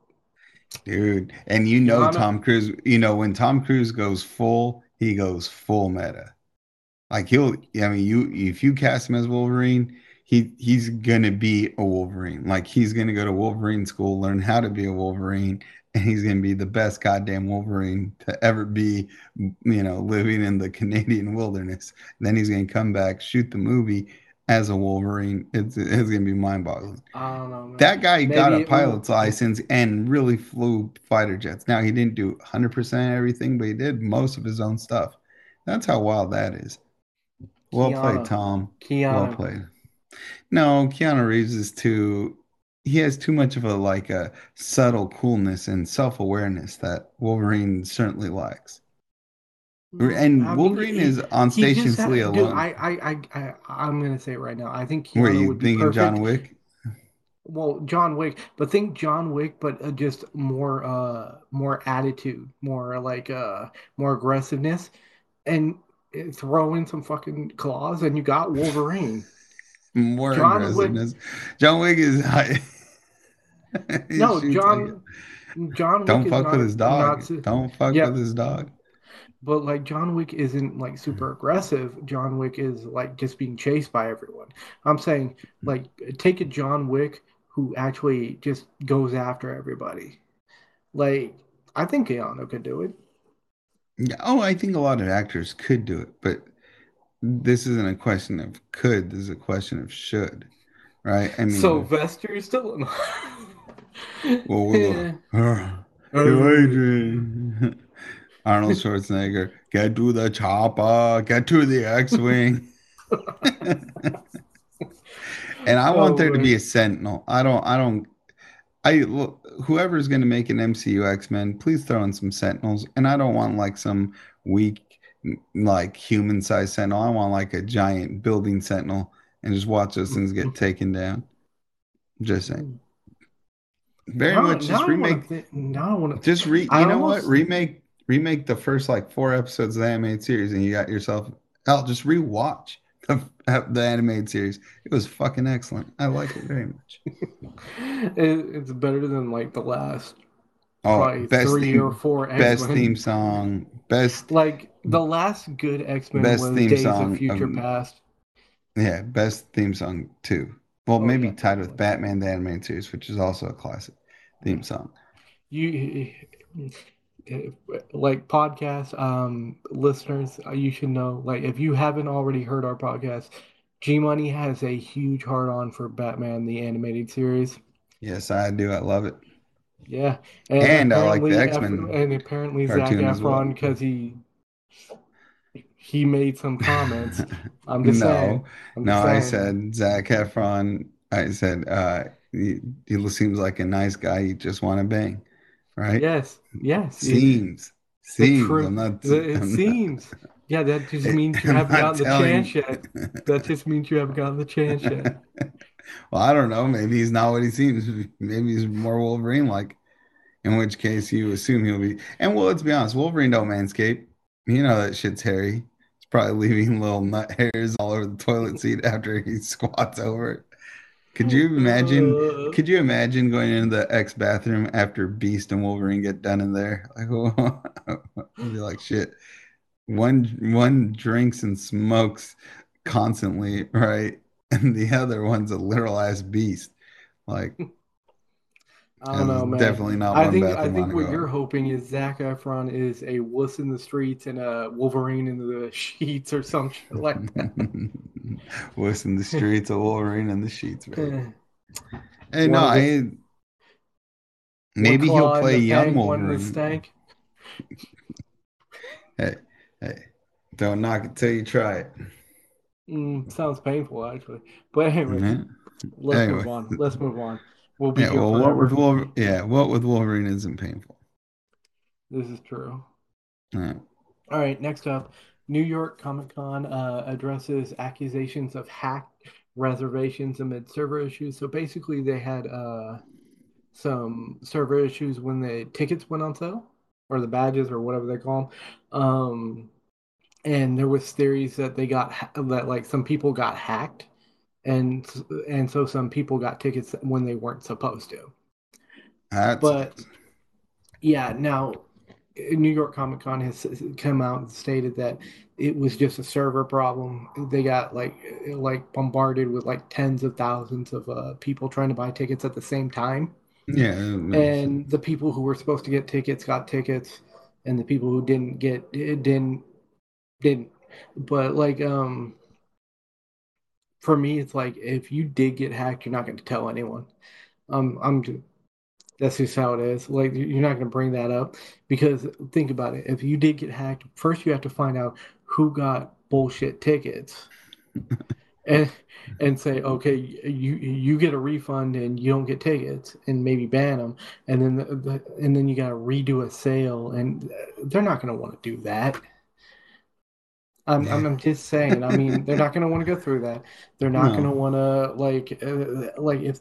Speaker 2: Dude, and you know Tom Cruise, you know, when Tom Cruise goes full, he goes full meta. Like he'll, I mean, you if you cast him as Wolverine, he he's gonna be a Wolverine. Like he's gonna go to Wolverine school, learn how to be a Wolverine, and he's gonna be the best goddamn Wolverine to ever be, you know, living in the Canadian wilderness. then he's gonna come back, shoot the movie as a Wolverine. It's it's gonna be mind-boggling.
Speaker 1: I don't know, man.
Speaker 2: That guy got a
Speaker 1: it will-
Speaker 2: pilot's license and really flew fighter jets. Now he didn't do 100% everything, but he did most of his own stuff. That's how wild that is. Well
Speaker 1: Keanu.
Speaker 2: played, Tom. Well played. No, Keanu Reeves is too. He has too much of a like a subtle coolness and self awareness that Wolverine certainly lacks. And
Speaker 1: I mean,
Speaker 2: Wolverine
Speaker 1: he-
Speaker 2: is on Station Flea
Speaker 1: dude,
Speaker 2: alone.
Speaker 1: I, I, I, I, I'm gonna say it right now. I think
Speaker 2: Were you
Speaker 1: would be
Speaker 2: thinking. John Wick?
Speaker 1: Well, John Wick, but think John Wick, but uh, just more, uh, more attitude, more like, uh, more aggressiveness, and uh, throw in some fucking claws, and you got Wolverine.
Speaker 2: More
Speaker 1: John Wick-
Speaker 2: aggressiveness. John Wick is.
Speaker 1: No, John, John Wick
Speaker 2: Don't fuck
Speaker 1: not,
Speaker 2: with his dog.
Speaker 1: not
Speaker 2: Don't fuck
Speaker 1: Yeah.
Speaker 2: with his dog.
Speaker 1: But like John Wick isn't like super aggressive. John Wick is like just being chased by everyone. I'm saying hmm. like take a John Wick who actually just goes after everybody. Like I think Keanu could do it.
Speaker 2: Yeah, Oh, I think a lot of actors could do it, but this isn't a question of could. This is a question of should, right? I mean,
Speaker 1: Sylvester Stallone.
Speaker 2: Well, we'll Hey, Adrian. Arnold Schwarzenegger, get to the chopper, get to the X-wing. and I want
Speaker 1: Oh,
Speaker 2: there to be a Sentinel. I don't. I don't. I look. Whoever's going to make an MCU X-Men, please throw in some Sentinels. And I don't want like some weak, like human-sized Sentinel. I want like a giant building Sentinel, and just watch those things get taken down. Just saying. Very much just remake.
Speaker 1: thi- now I want to.
Speaker 2: Just re. You
Speaker 1: I
Speaker 2: know
Speaker 1: almost-
Speaker 2: what? Remake. Remake the first like four episodes of the animated series, and you got yourself. Hell, just rewatch the, the animated series. It was fucking excellent. I like it very much.
Speaker 1: It, it's better than like the last
Speaker 2: Oh, best
Speaker 1: three or
Speaker 2: theme,
Speaker 1: four
Speaker 2: best
Speaker 1: X-Men.
Speaker 2: theme song, best
Speaker 1: Like the last good X-Men
Speaker 2: Best
Speaker 1: was
Speaker 2: theme
Speaker 1: Days
Speaker 2: song
Speaker 1: of Future
Speaker 2: of-
Speaker 1: Past.
Speaker 2: yeah, best theme song too. Well, maybe tied with. Batman the animated series, which is also a classic theme song.
Speaker 1: You like podcast um listeners, uh, you should know like if you haven't already heard our podcast, G Money has a huge heart on for Batman the animated series.
Speaker 2: Yes, I do. I love it.
Speaker 1: Yeah,
Speaker 2: And I like the X-Men
Speaker 1: Ef- and apparently
Speaker 2: Zac well.
Speaker 1: Efron because he he made some comments. I'm just
Speaker 2: no,
Speaker 1: saying. I'm
Speaker 2: no,
Speaker 1: just
Speaker 2: I said Zac Efron. I said uh, he, he seems like a nice guy. You just want to bang, right?
Speaker 1: yes, yes.
Speaker 2: Seems, seems.
Speaker 1: tru-
Speaker 2: I'm not.
Speaker 1: the- it
Speaker 2: I'm not-
Speaker 1: seems. Yeah, that just means you
Speaker 2: I'm
Speaker 1: haven't
Speaker 2: not
Speaker 1: gotten the chance yet. That just means you haven't gotten the chance yet.
Speaker 2: well, I don't know. Maybe he's not what he seems. Maybe he's more Wolverine like. In which case, you assume he'll be. And well, let's be honest. Wolverine don't manscape. You know that shit's hairy. Probably leaving little nut hairs all over the toilet seat after he squats over it. Could you imagine?
Speaker 1: Uh,
Speaker 2: Could you imagine going into the X bathroom after Beast and Wolverine get done in there? Like, I'd be like, shit. One one drinks and smokes constantly, right? And the other one's a literal ass beast. Like,
Speaker 1: I don't know, man.
Speaker 2: definitely not
Speaker 1: I think I
Speaker 2: I
Speaker 1: think what you're hoping is Zac Efron is a wuss in the streets and a Wolverine in the sheets or some shit like that.
Speaker 2: Wuss in the streets of Wolverine in the sheets, Hey, no, I maybe he'll play young
Speaker 1: bank,
Speaker 2: Wolverine. Hey, hey, don't knock it till you try it.
Speaker 1: Mm, sounds painful, actually. But anyway,
Speaker 2: Mhm.
Speaker 1: let's
Speaker 2: Anyway.
Speaker 1: move on. Let's move on. We'll be
Speaker 2: Yeah, well, what with Wolverine? Yeah, what with Wolverine isn't painful.
Speaker 1: This is true.
Speaker 2: Yeah.
Speaker 1: All right, next up, New York Comic Con uh, addresses accusations of hacked reservations amid server issues. So basically, they had uh, some server issues when the tickets went on sale, or the badges, or whatever they call them. Um, and there was theories that they got ha- that like some people got hacked, and and so some people got tickets when they weren't supposed to.
Speaker 2: That
Speaker 1: But- Yeah, now New York Comic Con has come out and stated that it was just a server problem. They got like like bombarded with like tens of thousands of uh, people trying to buy tickets at the same time,
Speaker 2: yeah,
Speaker 1: and the people who were supposed to get tickets got tickets, and the people who didn't get it didn't didn't. But like um, for me, it's like if you did get hacked, you're not going to tell anyone. Um, I'm that's just how it is. Like you're not going to bring that up because think about it. If you did get hacked, first you have to find out who got bullshit tickets, and and say, okay, you you get a refund and you don't get tickets, and maybe ban them, and then the, the, and then you got to redo a sale, and they're not going to want to do that. I'm, I'm I'm just saying. I mean, they're not going to want to go through that. They're not
Speaker 2: No.
Speaker 1: going to want to like uh, like if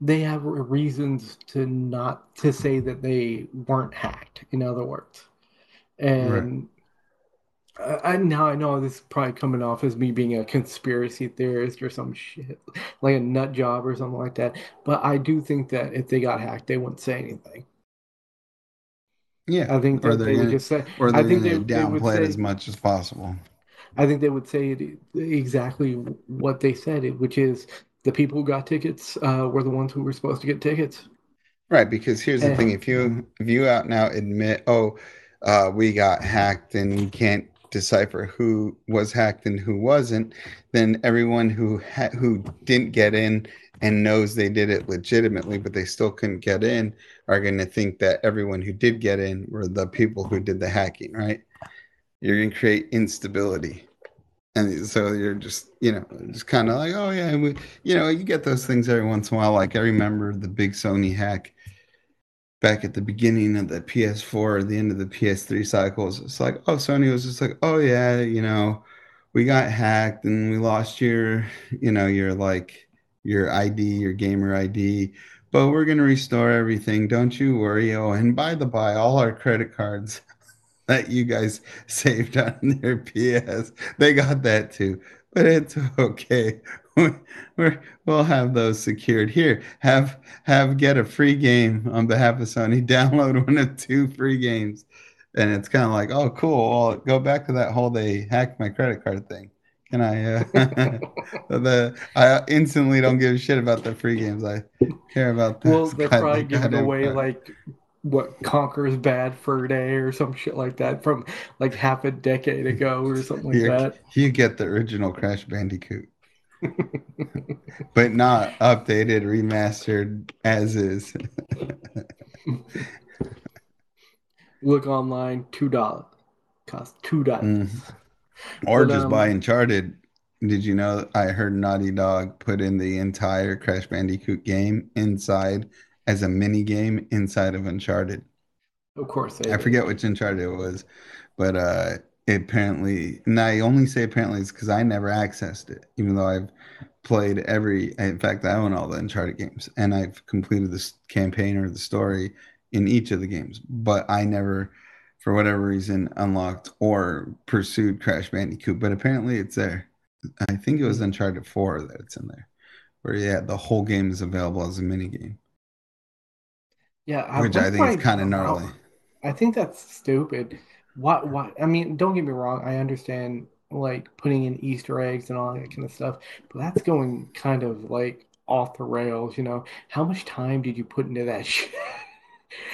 Speaker 1: they have reasons to not to say that they weren't hacked in other words and I, I now I know this is probably coming off as me being a conspiracy theorist or some shit like a nut job or something like that but I do think that if they got hacked they wouldn't say anything
Speaker 2: yeah,
Speaker 1: I think
Speaker 2: or they're
Speaker 1: they would just say
Speaker 2: or
Speaker 1: I think they,
Speaker 2: downplay it
Speaker 1: say
Speaker 2: as much as possible.
Speaker 1: I think they would say it exactly what they said it which is the people who got tickets uh, were the ones who were supposed to get tickets
Speaker 2: Right, because here's the
Speaker 1: Eh.
Speaker 2: thing: if you if you out now admit, oh, uh, we got hacked and we can't decipher who was hacked and who wasn't, then everyone who ha- who didn't get in and knows they did it legitimately, but they still couldn't get in, are going to think that everyone who did get in were the people who did the hacking. Right? You're going to create instability. And so you're just, you know, just kind of like, oh yeah, we, you know, you get those things every once in a while. Like I remember the big Sony hack back at the beginning of the PS4 or the end of the PS3 cycles. It's like, oh, Sony was just like, oh yeah, you know, we got hacked and we lost your, you know, your like your ID, your gamer ID, but we're gonna restore everything. Don't you worry. Oh, and by the by, all our credit cards that you guys saved on their PS, they got that too. But it's okay. We're, we'll have those secured. Here, have have get a free game on behalf of Sony. Download one of two free games, and it's kind of like, oh, cool. Well, go back to that whole they hacked my credit card thing. Can I? Uh, the I instantly don't give a shit about the free games. I care about the.
Speaker 1: Well, they're
Speaker 2: God-
Speaker 1: probably
Speaker 2: the
Speaker 1: giving away
Speaker 2: card.
Speaker 1: like what Conker's Bad Fur Day or some shit like that from like half a decade ago or something like
Speaker 2: Here,
Speaker 1: that.
Speaker 2: you get the original Crash Bandicoot, but not updated, remastered as is.
Speaker 1: Look online, two dollars. Cost two dollars.
Speaker 2: Mm. Or
Speaker 1: But,
Speaker 2: just
Speaker 1: um,
Speaker 2: buy Uncharted. Did you know? I heard Naughty Dog put in the entire Crash Bandicoot game inside as a mini game inside of Uncharted.
Speaker 1: Of course, they
Speaker 2: I forget which Uncharted it was, but uh, it apparently, and I only say apparently it's because I never accessed it, even though I've played every. In fact, I own all the Uncharted games, and I've completed this campaign or the story in each of the games, but I never, for whatever reason, unlocked or pursued Crash Bandicoot, but apparently it's there. I think it was Uncharted 4 that it's in there, where yeah, the whole game is available as a mini game,
Speaker 1: Yeah,
Speaker 2: which I think is kind of gnarly.
Speaker 1: I think that's stupid. What? What? I mean, don't get me wrong. I understand like putting in Easter eggs and all that kind of stuff, but that's going kind of like off the rails. You know, how much time did you put into that shit?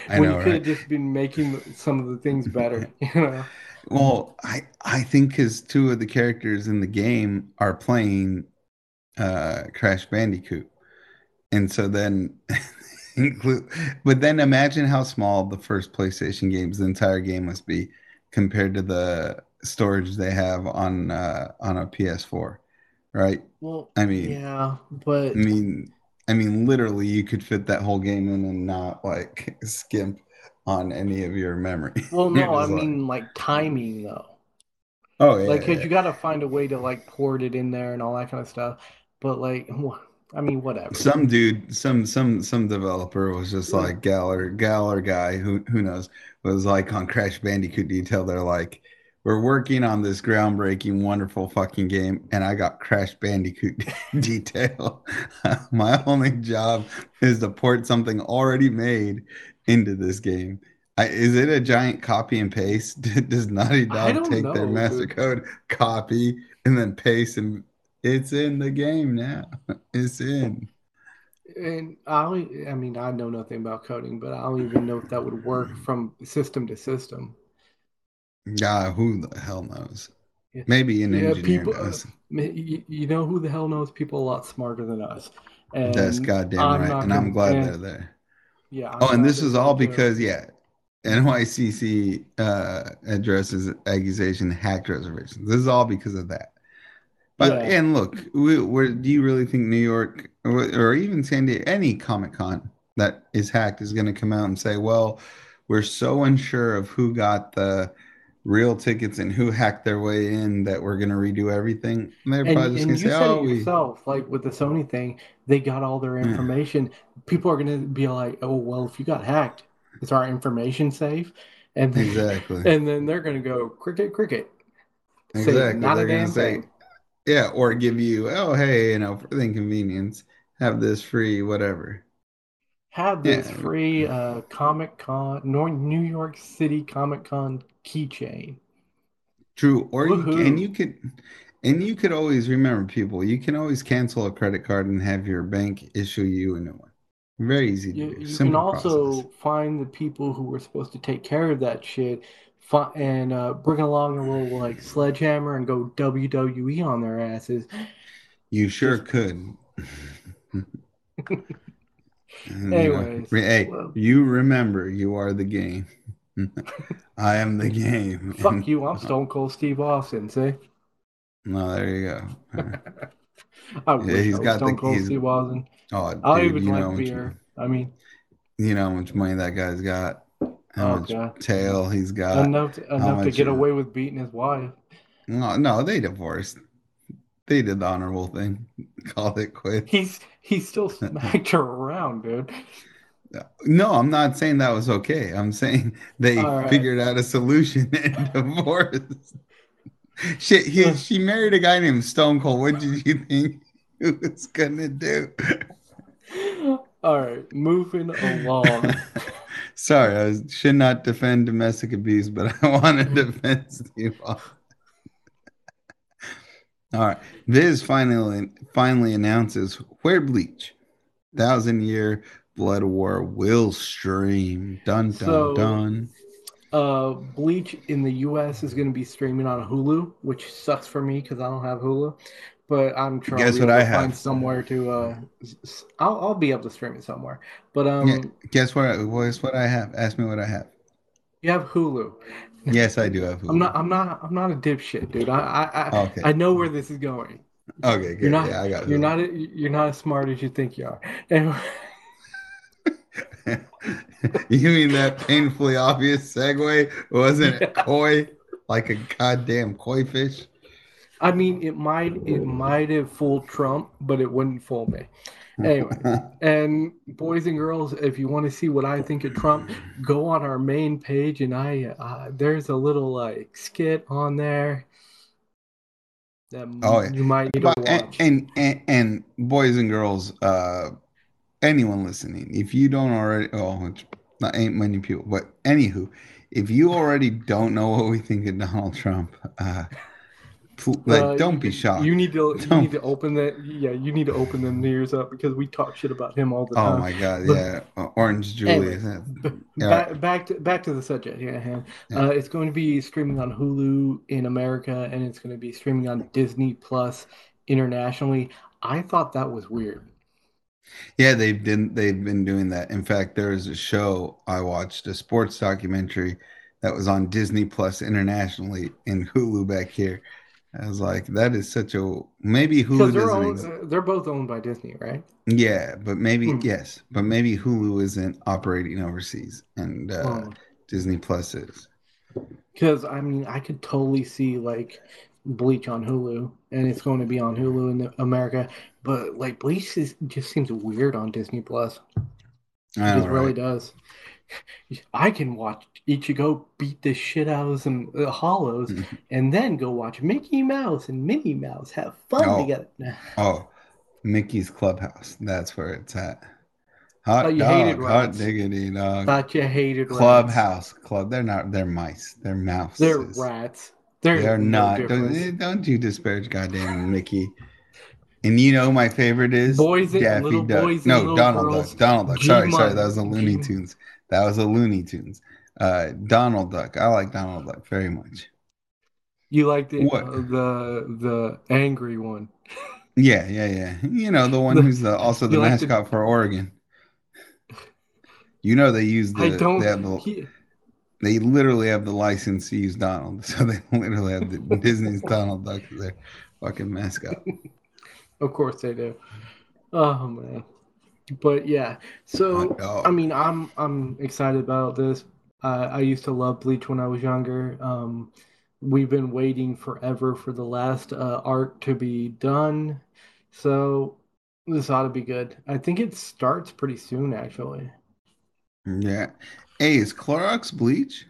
Speaker 2: I
Speaker 1: when
Speaker 2: know,
Speaker 1: you could
Speaker 2: right?
Speaker 1: have just been making some of the things better. You know.
Speaker 2: Well, I I think because two of the characters in the game are playing uh Crash Bandicoot, and so then include, but then imagine how small the first PlayStation games, the entire game must be compared to the storage they have on uh on a PS4, right?
Speaker 1: Well,
Speaker 2: I mean,
Speaker 1: yeah, but I
Speaker 2: mean, I mean, literally, you could fit that whole game in and not like skimp on any of your memory.
Speaker 1: well, no, I
Speaker 2: like,
Speaker 1: mean like timing though.
Speaker 2: oh yeah,
Speaker 1: Like, cause
Speaker 2: yeah.
Speaker 1: you got to find a way to like port it in there and all that kind of stuff. But like, I mean, whatever.
Speaker 2: Some dude, some some some developer was just like Gal or Gal or guy who who knows was like on Crash Bandicoot detail. They're like, we're working on this groundbreaking, wonderful fucking game, and I got Crash Bandicoot detail. My only job is to port something already made into this game. I, is it a giant copy and paste? Does Naughty Dog take their master
Speaker 1: dude.
Speaker 2: code, copy, and then paste, and it's in the game now? It's in.
Speaker 1: And I, I mean, I know nothing about coding, but I don't even know if that would work from system to system.
Speaker 2: Yeah, who the hell knows?
Speaker 1: Yeah,
Speaker 2: Maybe an
Speaker 1: yeah,
Speaker 2: engineer
Speaker 1: people, uh,
Speaker 2: knows.
Speaker 1: you, you know who the hell knows people a lot smarter than us.
Speaker 2: That's
Speaker 1: And
Speaker 2: goddamn
Speaker 1: I'm
Speaker 2: right. And I'm glad
Speaker 1: and
Speaker 2: they're there.
Speaker 1: yeah, I'm
Speaker 2: Oh, and this is all because, yeah, NYCC uh, addresses accusation hacked reservations. This is all because of that. But
Speaker 1: Yeah.
Speaker 2: and look, we, do you really think New York or, or even San Diego, any Comic Con that is hacked is going to come out and say, "Well, we're so unsure of who got the real tickets and who hacked their way in that we're going to redo everything." And they're
Speaker 1: And
Speaker 2: probably just going to say,
Speaker 1: said
Speaker 2: "Oh,
Speaker 1: it
Speaker 2: we."
Speaker 1: yourself, like with the Sony thing, they got all their
Speaker 2: Yeah,
Speaker 1: information. People are gonna be like, "Oh, well, if you got hacked, is our information safe?" And then,
Speaker 2: exactly.
Speaker 1: and then they're gonna go, "Cricket, cricket, say
Speaker 2: Exactly.
Speaker 1: not
Speaker 2: They're going to
Speaker 1: damn
Speaker 2: say,
Speaker 1: thing."
Speaker 2: yeah, or give you, oh, hey, you know, for the inconvenience, have this free, whatever.
Speaker 1: Have
Speaker 2: Yeah,
Speaker 1: this free uh, Comic Con, New York City Comic Con keychain.
Speaker 2: true. Or you can, and you could, and you could always remember people, you can always cancel a credit card and have your bank issue you a new one. Very easy to
Speaker 1: You
Speaker 2: do.
Speaker 1: you can
Speaker 2: Simple process.
Speaker 1: also find the people who were supposed to take care of that shit, and uh, bring along a little like sledgehammer and go WWE on their asses.
Speaker 2: You sure
Speaker 1: Just
Speaker 2: could.
Speaker 1: Anyways,
Speaker 2: hey,
Speaker 1: well,
Speaker 2: you remember you are the game. I am the game.
Speaker 1: fuck
Speaker 2: And
Speaker 1: you. I'm Stone Cold Steve Austin. See,
Speaker 2: no, there you go. Right.
Speaker 1: I
Speaker 2: Yeah, he's
Speaker 1: I was
Speaker 2: got the
Speaker 1: Stone Cold
Speaker 2: he's
Speaker 1: Steve Austin.
Speaker 2: oh
Speaker 1: I
Speaker 2: dude,
Speaker 1: even
Speaker 2: you know
Speaker 1: like
Speaker 2: much
Speaker 1: beer. I mean,
Speaker 2: you know how much money that guy's got, how
Speaker 1: oh
Speaker 2: much
Speaker 1: god,
Speaker 2: tail he's got,
Speaker 1: enough to, enough to get away with beating his wife.
Speaker 2: no no they divorced. They did the honorable thing, called it quits.
Speaker 1: He's he still smacked her around, dude.
Speaker 2: No, I'm not saying that was okay. I'm saying they
Speaker 1: right.
Speaker 2: figured out a solution and divorced. Shit, he, she married a guy named Stone Cold. What did you think he was gonna do?
Speaker 1: All right, moving along.
Speaker 2: Sorry, I was, should not defend domestic abuse, but I want to defend Steve. Austin. All right, Viz finally finally announces where Bleach, Thousand Year Blood War will stream. Dun dun
Speaker 1: So,
Speaker 2: dun.
Speaker 1: uh, Bleach in the US is going to be streaming on Hulu, which sucks for me because I don't have Hulu. But I'm trying
Speaker 2: Guess what I
Speaker 1: to find
Speaker 2: have?
Speaker 1: somewhere to. Uh, I'll I'll be able to stream it somewhere. But
Speaker 2: Yeah,
Speaker 1: um,
Speaker 2: guess what? Guess what I have? Ask me what I have.
Speaker 1: You have Hulu.
Speaker 2: Yes, I do have
Speaker 1: I'm not
Speaker 2: Hulu.
Speaker 1: I'm not I'm not a dipshit, dude. I I I, oh,
Speaker 2: Okay.
Speaker 1: I know where this is going.
Speaker 2: Okay,
Speaker 1: You're
Speaker 2: good.
Speaker 1: not
Speaker 2: Yeah, I got
Speaker 1: you're
Speaker 2: Hulu.
Speaker 1: not you're not as smart as you think you are. Anyway,
Speaker 2: you mean that painfully obvious segue wasn't
Speaker 1: yeah.
Speaker 2: koi like a goddamn koi fish?
Speaker 1: I mean, it might it might have fooled Trump, but it wouldn't fool me. Anyway, and boys and girls, if you want to see what I think of Trump, go on our main page, and I uh, there's a little like skit on there that
Speaker 2: Oh,
Speaker 1: you might need to watch.
Speaker 2: and, and and boys and girls, uh, anyone listening, if you don't already, oh, not ain't many people, but anywho, if you already don't know what we think of Donald Trump, uh, like
Speaker 1: Uh,
Speaker 2: don't be shocked.
Speaker 1: You need to you
Speaker 2: Don't-
Speaker 1: need to open that. Yeah, you need to open them ears up because we talk shit about him all the time.
Speaker 2: oh my god,
Speaker 1: But-
Speaker 2: yeah, Uh, Orange
Speaker 1: Anyway,
Speaker 2: Julius.
Speaker 1: B-
Speaker 2: Yeah.
Speaker 1: back, back to back to the subject yeah.
Speaker 2: Yeah.
Speaker 1: Uh, it's going to be streaming on Hulu in America, and it's going to be streaming on Disney Plus internationally. I thought that was weird.
Speaker 2: Yeah, they've been they've been doing that. In fact, there was a show I watched, a sports documentary that was on Disney Plus internationally in Hulu back here. I was like, that is such a maybe
Speaker 1: Because
Speaker 2: Hulu
Speaker 1: they're
Speaker 2: exist.
Speaker 1: uh, they're both owned by Disney, right?
Speaker 2: Yeah, but maybe
Speaker 1: Hmm.
Speaker 2: yes, but maybe Hulu isn't operating overseas and uh,
Speaker 1: Oh.
Speaker 2: Disney Plus is.
Speaker 1: Because I mean, I could totally see like Bleach on Hulu, and it's going to be on Hulu in America. But like Bleach is, just seems weird on Disney Plus. It just really does. I can watch Ichigo beat the shit out of some uh, hollows,
Speaker 2: Mm-hmm.
Speaker 1: and then go watch Mickey Mouse and Minnie Mouse have fun
Speaker 2: Oh.
Speaker 1: together.
Speaker 2: Oh, Mickey's Clubhouse. That's where it's at. Hot
Speaker 1: Thought you hated
Speaker 2: dog, hot
Speaker 1: rats.
Speaker 2: diggity dog.
Speaker 1: Thought you hated rats.
Speaker 2: Clubhouse Club. They're not. They're mice. They're mouses.
Speaker 1: They're rats. They're,
Speaker 2: They're not.
Speaker 1: difference.
Speaker 2: Don't, don't you disparage goddamn Mickey. And you know my favorite is
Speaker 1: Boys and-
Speaker 2: Daffy
Speaker 1: little
Speaker 2: Duck.
Speaker 1: boys
Speaker 2: no, Donald
Speaker 1: girls.
Speaker 2: Duck. Donald Duck. Sorry, sorry. That was the Looney Tunes. That was a Looney Tunes. Uh, Donald Duck. I like Donald Duck very much.
Speaker 1: You like the uh, the the angry one.
Speaker 2: Yeah, yeah, yeah. You know the one
Speaker 1: The-
Speaker 2: who's the also the
Speaker 1: you like the-
Speaker 2: mascot for Oregon. You know they use the
Speaker 1: I don't.
Speaker 2: they the
Speaker 1: he-
Speaker 2: They literally have the license to use Donald, so they literally have the Disney's Donald Duck as their fucking mascot.
Speaker 1: of course they do. Oh man. But yeah. So. I mean, I'm I'm excited about this. Uh, I used to love Bleach when I was younger. Um, we've been waiting forever for the last uh, arc to be done, so this ought to be good. I think it starts pretty soon, actually.
Speaker 2: Yeah. Hey, is Clorox bleach?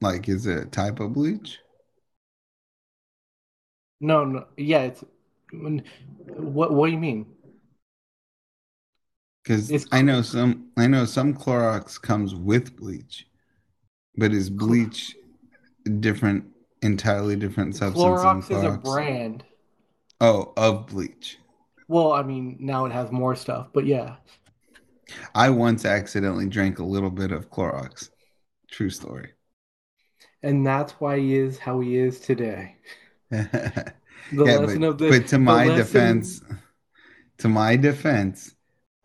Speaker 2: Like, is it a type of bleach?
Speaker 1: No, no, yeah, it's when- what what do you mean?
Speaker 2: Because I know some I know some Clorox comes with bleach, but is bleach different, entirely different substance
Speaker 1: Clorox
Speaker 2: than
Speaker 1: is a brand.
Speaker 2: Oh, of bleach.
Speaker 1: Well, I mean, now it has more stuff, but yeah.
Speaker 2: I once accidentally drank a little bit of Clorox. True story.
Speaker 1: And that's why he is how he is today.
Speaker 2: yeah,
Speaker 1: The
Speaker 2: but,
Speaker 1: lesson of the
Speaker 2: but to my
Speaker 1: lesson-
Speaker 2: defense, to my defense,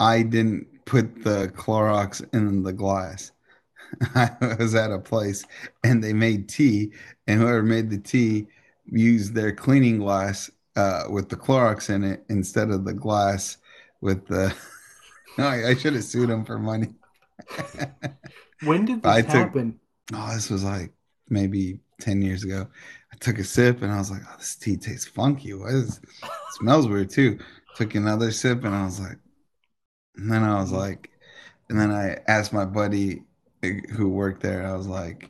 Speaker 2: I didn't put the Clorox in the glass. I was at a place and they made tea, and whoever made the tea used their cleaning glass uh, with the Clorox in it instead of the glass with the. I, I should have sued them for money.
Speaker 1: When did this
Speaker 2: I took-
Speaker 1: happen?
Speaker 2: Oh, this was like maybe 10 years ago. I took a sip and I was like, oh, this tea tastes funky. What is it smells weird too. Took another sip and I was like, and then I was like, and then I asked my buddy who worked there, I was like,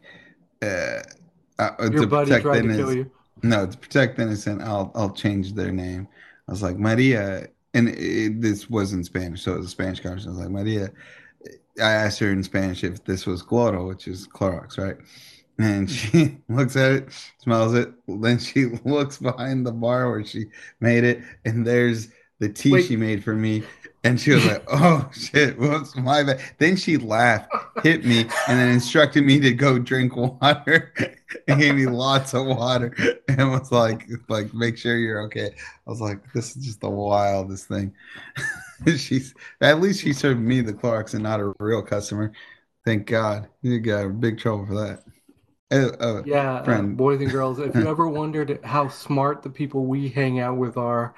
Speaker 2: uh, uh,
Speaker 1: Your
Speaker 2: to
Speaker 1: buddy
Speaker 2: protect
Speaker 1: tried to
Speaker 2: innocent-
Speaker 1: kill you.
Speaker 2: no, to protect innocent, I'll I'll change their name. I was like Maria, and it, this was in Spanish, so it was a Spanish conversation. I was like Maria. I asked her in Spanish if this was cloro, which is Clorox, right? And she looks at it, smells it. Then she looks behind the bar where she made it, and there's the tea
Speaker 1: Wait.
Speaker 2: she made for me. And she was like, "Oh shit, whoops, my bad." Then she laughed, hit me, and then instructed me to go drink water. and gave me lots of water, and was like, "Like, make sure you're okay." I was like, "This is just the wildest thing." She's at least she served me the Clorox and not a real customer. Thank God. You got big trouble for that. Uh, uh,
Speaker 1: Yeah, uh, boys and girls, if you ever wondered how smart the people we hang out with are,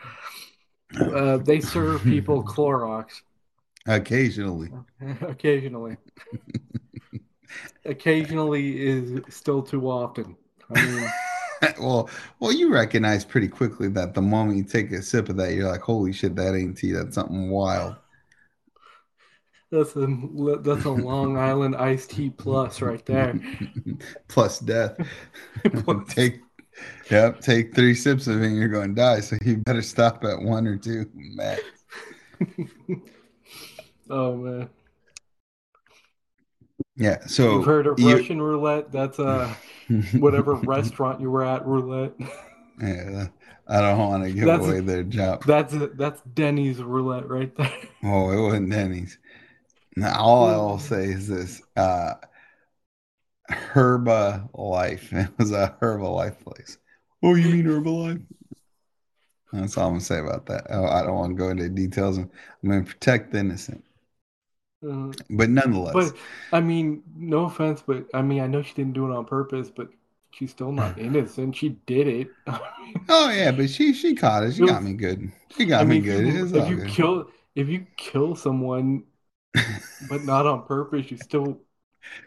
Speaker 1: uh, they serve people Clorox
Speaker 2: occasionally.
Speaker 1: occasionally. Occasionally is still too often. I mean,
Speaker 2: well, well, you recognize pretty quickly that the moment you take a sip of that, you're like, "Holy shit, that ain't tea. That's something wild."
Speaker 1: That's a that's a Long Island iced tea plus right there.
Speaker 2: plus death. plus. take yep, take three sips of it and you're going to die. So you better stop at one or two max.
Speaker 1: oh man.
Speaker 2: Yeah. So
Speaker 1: you've heard of you, Russian roulette? That's uh whatever restaurant you were at roulette.
Speaker 2: Yeah. I don't want to give that's, away their job.
Speaker 1: That's that's Denny's roulette right there.
Speaker 2: Oh, it wasn't Denny's. Now, all I'll say is this: uh, Herbalife. It was a Herbalife place. Oh, you mean Herbalife? That's all I'm gonna say about that. Oh, I don't want to go into details. I'm gonna protect the innocent. Uh, but nonetheless,
Speaker 1: but I mean, no offense, but I mean, I know she didn't do it on purpose, but she's still not innocent. She did it.
Speaker 2: oh yeah, but she she caught it. She got me good. She got I mean, me good.
Speaker 1: If if you kill if you kill someone, but not on purpose, you still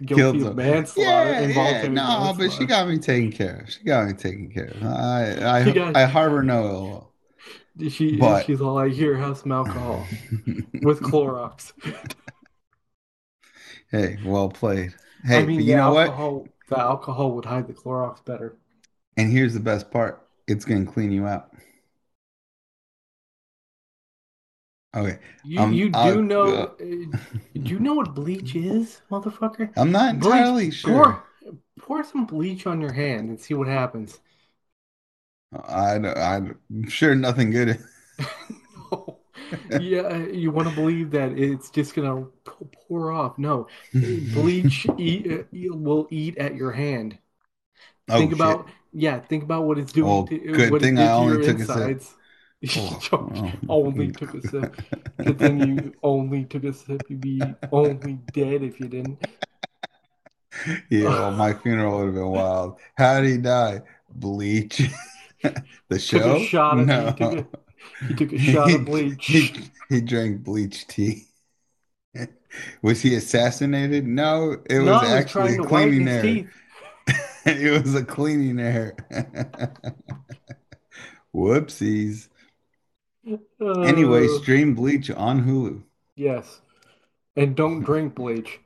Speaker 1: guilty of manslaughter. Yeah,
Speaker 2: yeah, no, but she got me taken care of. She got me taken care of. I I, got, I harbor no ill
Speaker 1: She but, she's all I hear have some alcohol with Clorox.
Speaker 2: hey, well played. Hey, I mean, you know
Speaker 1: alcohol,
Speaker 2: what?
Speaker 1: The alcohol would hide the Clorox better.
Speaker 2: And here's the best part: it's gonna clean you out. Okay.
Speaker 1: You, um, you do I'll, know uh, do you know what bleach is, motherfucker?
Speaker 2: I'm not entirely bleach,
Speaker 1: sure. Pour, pour some bleach on your hand and see what happens.
Speaker 2: I I'm sure nothing good.
Speaker 1: no. Yeah, you want to believe that it's just gonna pour off. No, bleach eat, uh, will eat at your hand. Oh, think about shit. yeah. Think about what it's doing. Well, to,
Speaker 2: good thing I only took insides. a sip.
Speaker 1: Oh, only took a sip. But then you only took a sip. You'd be only dead if you didn't.
Speaker 2: Yeah, well, my funeral would have been wild. How did he die? Bleach. the show?
Speaker 1: Took a shot of, no. he, took a, he took a shot of bleach.
Speaker 2: He, he drank bleach tea. Was he assassinated? No, it was no, actually cleaning air. it was a cleaning air. Whoopsies. Uh, anyway, stream Bleach on Hulu.
Speaker 1: Yes, and don't drink bleach.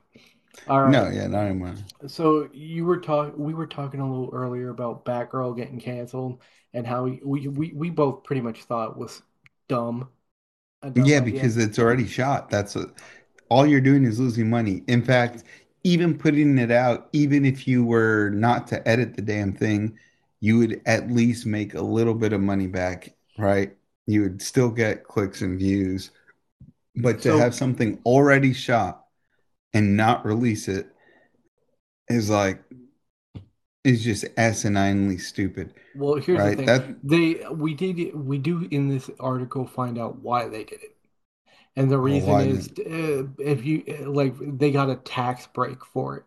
Speaker 1: All right.
Speaker 2: No, yeah, not anymore.
Speaker 1: So you were talking. We were talking a little earlier about Batgirl getting canceled and how we we we, both pretty much thought it was dumb.
Speaker 2: dumb yeah, idea. because it's already shot. That's a, all you're doing is losing money. In fact, even putting it out, even if you were not to edit the damn thing, you would at least make a little bit of money back, right? You would still get clicks and views. But to so, have something already shot and not release it is like is just asininely stupid.
Speaker 1: Well, here's right? the thing: that, they we did we do in this article find out why they did it, and the reason well, is uh, if you like they got a tax break for it.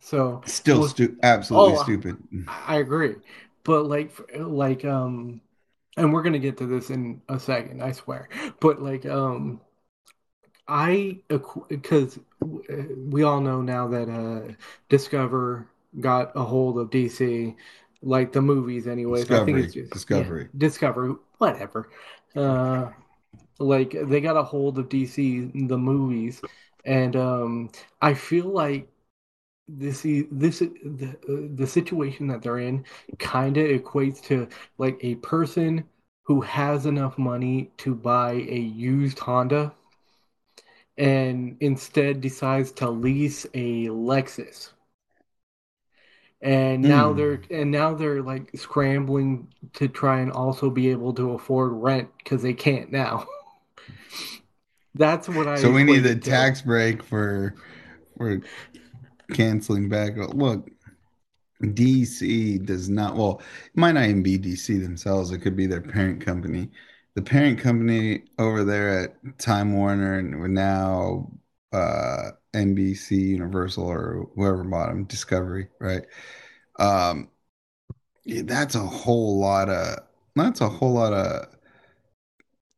Speaker 1: So
Speaker 2: still well, stu- absolutely oh, stupid.
Speaker 1: I agree, but like like um and we're gonna get to this in a second i swear. But like um i because we all know now that uh discover got a hold of dc like the movies anyways. Discovery. i think it's just
Speaker 2: discovery
Speaker 1: yeah, discovery. Whatever. Uh like they got a hold of dc the movies. And um i feel like this is this the, uh, the situation that they're in kind of equates to like a person who has enough money to buy a used Honda and instead decides to lease a Lexus. And now mm. they're and now they're like scrambling to try and also be able to afford rent because they can't now. That's what I.
Speaker 2: So we need a tax break for for canceling back. Look, DC does not. Well, it might not even be DC themselves. It could be their parent company. The parent company over there at Time Warner and now uh, NBC, Universal, or whoever bought them, Discovery, right? Um, yeah, that's a whole lot of. That's a whole lot of.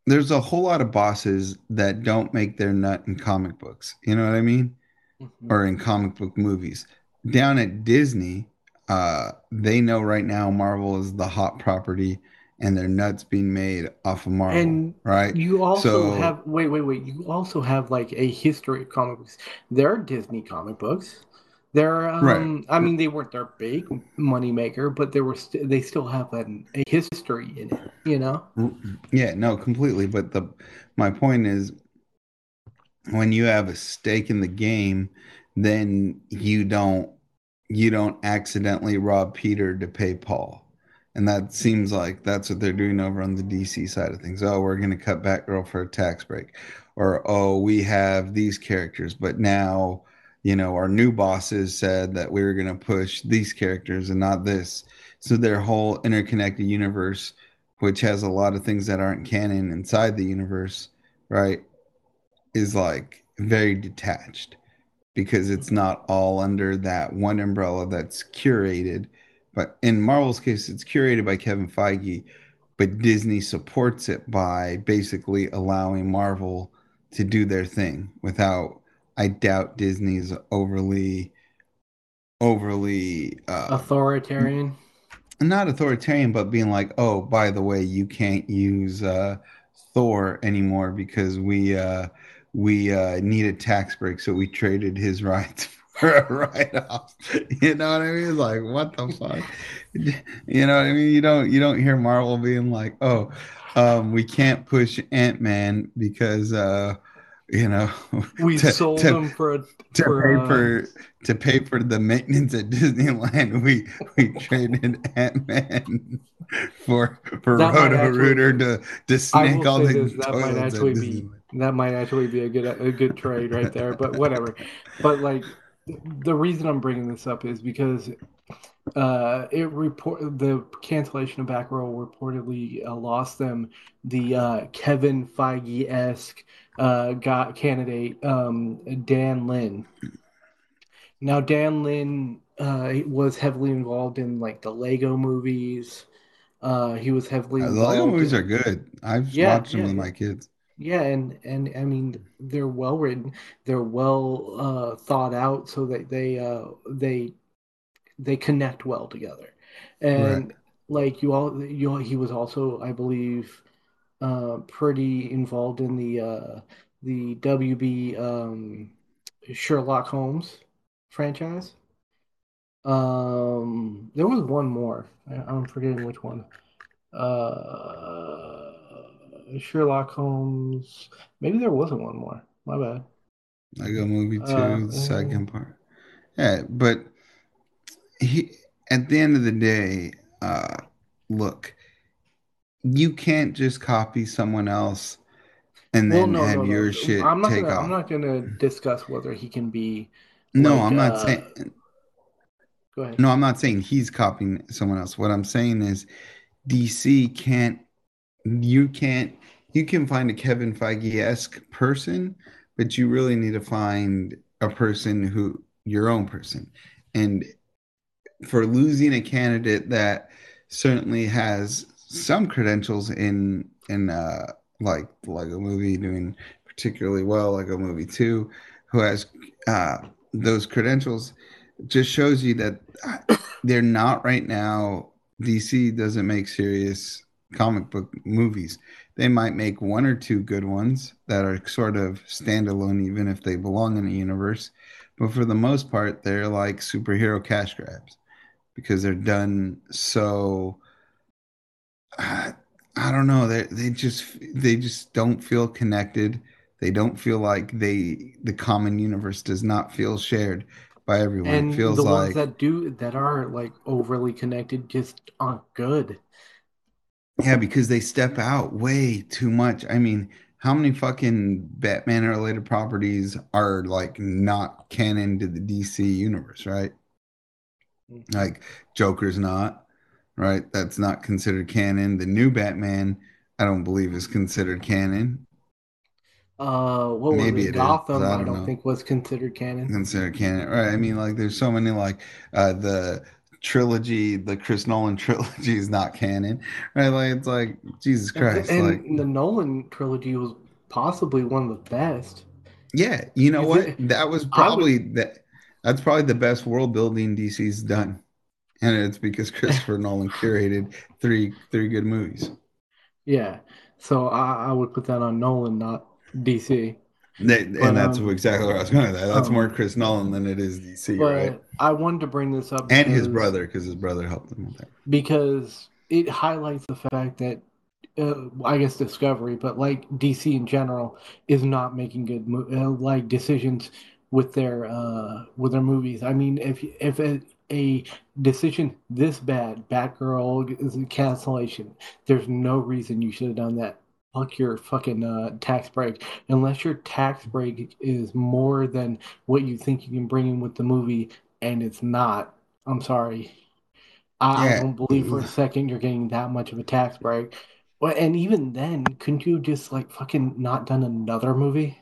Speaker 2: There's a whole lot of bosses that don't make their nut in comic books. You know what I mean? Mm-hmm. or in comic book movies. Down at Disney, uh, they know right now Marvel is the hot property and their nuts being made off of Marvel,
Speaker 1: And
Speaker 2: right?
Speaker 1: you also
Speaker 2: So
Speaker 1: have wait, wait, wait. You also have like a history of comic books. There are Disney comic books.
Speaker 2: Right,
Speaker 1: um, I mean, they weren't their big money maker, but there were st they still have an, a history in it, you know?
Speaker 2: yeah, no, completely. But the my point is when you have a stake in the game, then you don't you don't accidentally rob Peter to pay Paul. And that seems like that's what they're doing over on the DC side of things. Oh, we're going to cut Batgirl for a tax break. Or, oh, we have these characters, but now, you know, our new bosses said that we were going to push these characters and not this. So their whole interconnected universe, which has a lot of things that aren't canon inside the universe, right, is like very detached because it's not all under that one umbrella that's curated. But in Marvel's case, it's curated by Kevin Feige, but Disney supports it by basically allowing Marvel to do their thing without, I doubt Disney's overly, overly, uh,
Speaker 1: Authoritarian.
Speaker 2: not authoritarian, but being like, oh, by the way, you can't use uh, Thor anymore because we uh, we uh, need a tax break, so we traded his rights for a write-off. You know what I mean? Like, what the fuck? You know what I mean? You don't you don't hear Marvel being like, oh, um, we can't push Ant-Man because uh, you know
Speaker 1: We
Speaker 2: to
Speaker 1: sold
Speaker 2: to
Speaker 1: them for a
Speaker 2: to
Speaker 1: for
Speaker 2: pay
Speaker 1: uh
Speaker 2: for to pay for the maintenance at Disneyland, we we traded Ant Man for for Roto Rooter to to
Speaker 1: I
Speaker 2: snake all the
Speaker 1: this, that might actually be
Speaker 2: Disneyland.
Speaker 1: that might actually be a good a good trade right there, but whatever. But like the reason I'm bringing this up is because uh it report the cancellation of Batgirl reportedly uh, lost them the uh Kevin Feige-esque uh got candidate um Dan Lin. Now Dan Lin uh was heavily involved in like the Lego movies. Uh he was heavily
Speaker 2: The Lego movies
Speaker 1: in
Speaker 2: are good. I've
Speaker 1: yeah,
Speaker 2: watched them
Speaker 1: yeah,
Speaker 2: with my kids.
Speaker 1: Yeah, and and I mean they're well written, they're well uh thought out so that they uh they they connect well together.
Speaker 2: Right.
Speaker 1: And like you all you all, he was also, I believe, uh pretty involved in the uh the WB um Sherlock Holmes franchise. Um there was one more. I, I'm forgetting which one. Uh, Sherlock Holmes. Maybe there wasn't one more. My bad.
Speaker 2: Lego Movie 2, the
Speaker 1: uh,
Speaker 2: second part. Yeah, but he at the end of the day, uh, look, you can't just copy someone else and then
Speaker 1: no, no,
Speaker 2: have your
Speaker 1: no.
Speaker 2: shit
Speaker 1: I'm not
Speaker 2: take
Speaker 1: gonna. I'm not gonna discuss whether he can be
Speaker 2: No,
Speaker 1: like.
Speaker 2: I'm not
Speaker 1: Uh,
Speaker 2: saying
Speaker 1: go ahead.
Speaker 2: no, I'm not saying he's copying someone else. What I'm saying is DC can't you can't you can find a Kevin Feige-esque person, but you really need to find a person who your own person. And for losing a candidate that certainly has some credentials in in uh like the Lego movie doing particularly well, Lego movie 2, who has uh those credentials just shows you that uh, they're not right now DC doesn't make serious comic book movies. They might make one or two good ones that are sort of standalone, even if they belong in a universe. But for the most part, they're like superhero cash grabs because they're done so. I, I don't know. They they just they just don't feel connected. They don't feel like they the common universe does not feel shared by everyone. It
Speaker 1: And
Speaker 2: feels
Speaker 1: the ones
Speaker 2: like
Speaker 1: that do that are like overly connected just aren't good.
Speaker 2: Yeah, because they step out way too much. I mean, how many fucking Batman related properties are like not canon to the DC universe, right?
Speaker 1: Mhm.
Speaker 2: Like Joker's not, right? That's not considered canon. The new Batman, I don't believe is considered canon.
Speaker 1: Uh, what was
Speaker 2: Maybe
Speaker 1: it?
Speaker 2: it is.
Speaker 1: Gotham,
Speaker 2: I
Speaker 1: I
Speaker 2: don't
Speaker 1: don't think was considered canon.
Speaker 2: Considered canon, right? I mean, like there's so many like uh the trilogy, the Chris Nolan trilogy is not canon, right? Like it's like Jesus
Speaker 1: And,
Speaker 2: Christ, like
Speaker 1: and the Nolan trilogy was possibly one of the best.
Speaker 2: Yeah, you know
Speaker 1: Is
Speaker 2: what?
Speaker 1: it?
Speaker 2: That was
Speaker 1: I
Speaker 2: probably that. That's probably the best world building DC's done. And it's because Christopher Nolan curated three three good movies.
Speaker 1: Yeah, so I, I would put that on Nolan, not DC. But,
Speaker 2: and that's
Speaker 1: um,
Speaker 2: exactly what I was going to say. That's
Speaker 1: um,
Speaker 2: more Chris Nolan than it is DC,
Speaker 1: But
Speaker 2: right?
Speaker 1: I wanted to bring this up
Speaker 2: And his brother, because his brother helped him with that.
Speaker 1: because it highlights the fact that uh, I guess Discovery, but like DC in general, is not making good mo- uh, like decisions with their uh, with their movies. I mean, if if a, a decision this bad, Batgirl is a cancellation, there's no reason you should have done that. Fuck your fucking uh, tax break. Unless your tax break is more than what you think you can bring in with the movie, and it's not. I'm sorry. I, I don't believe for a second you're getting that much of a tax break. Well, and even then, couldn't you just like fucking not done another movie?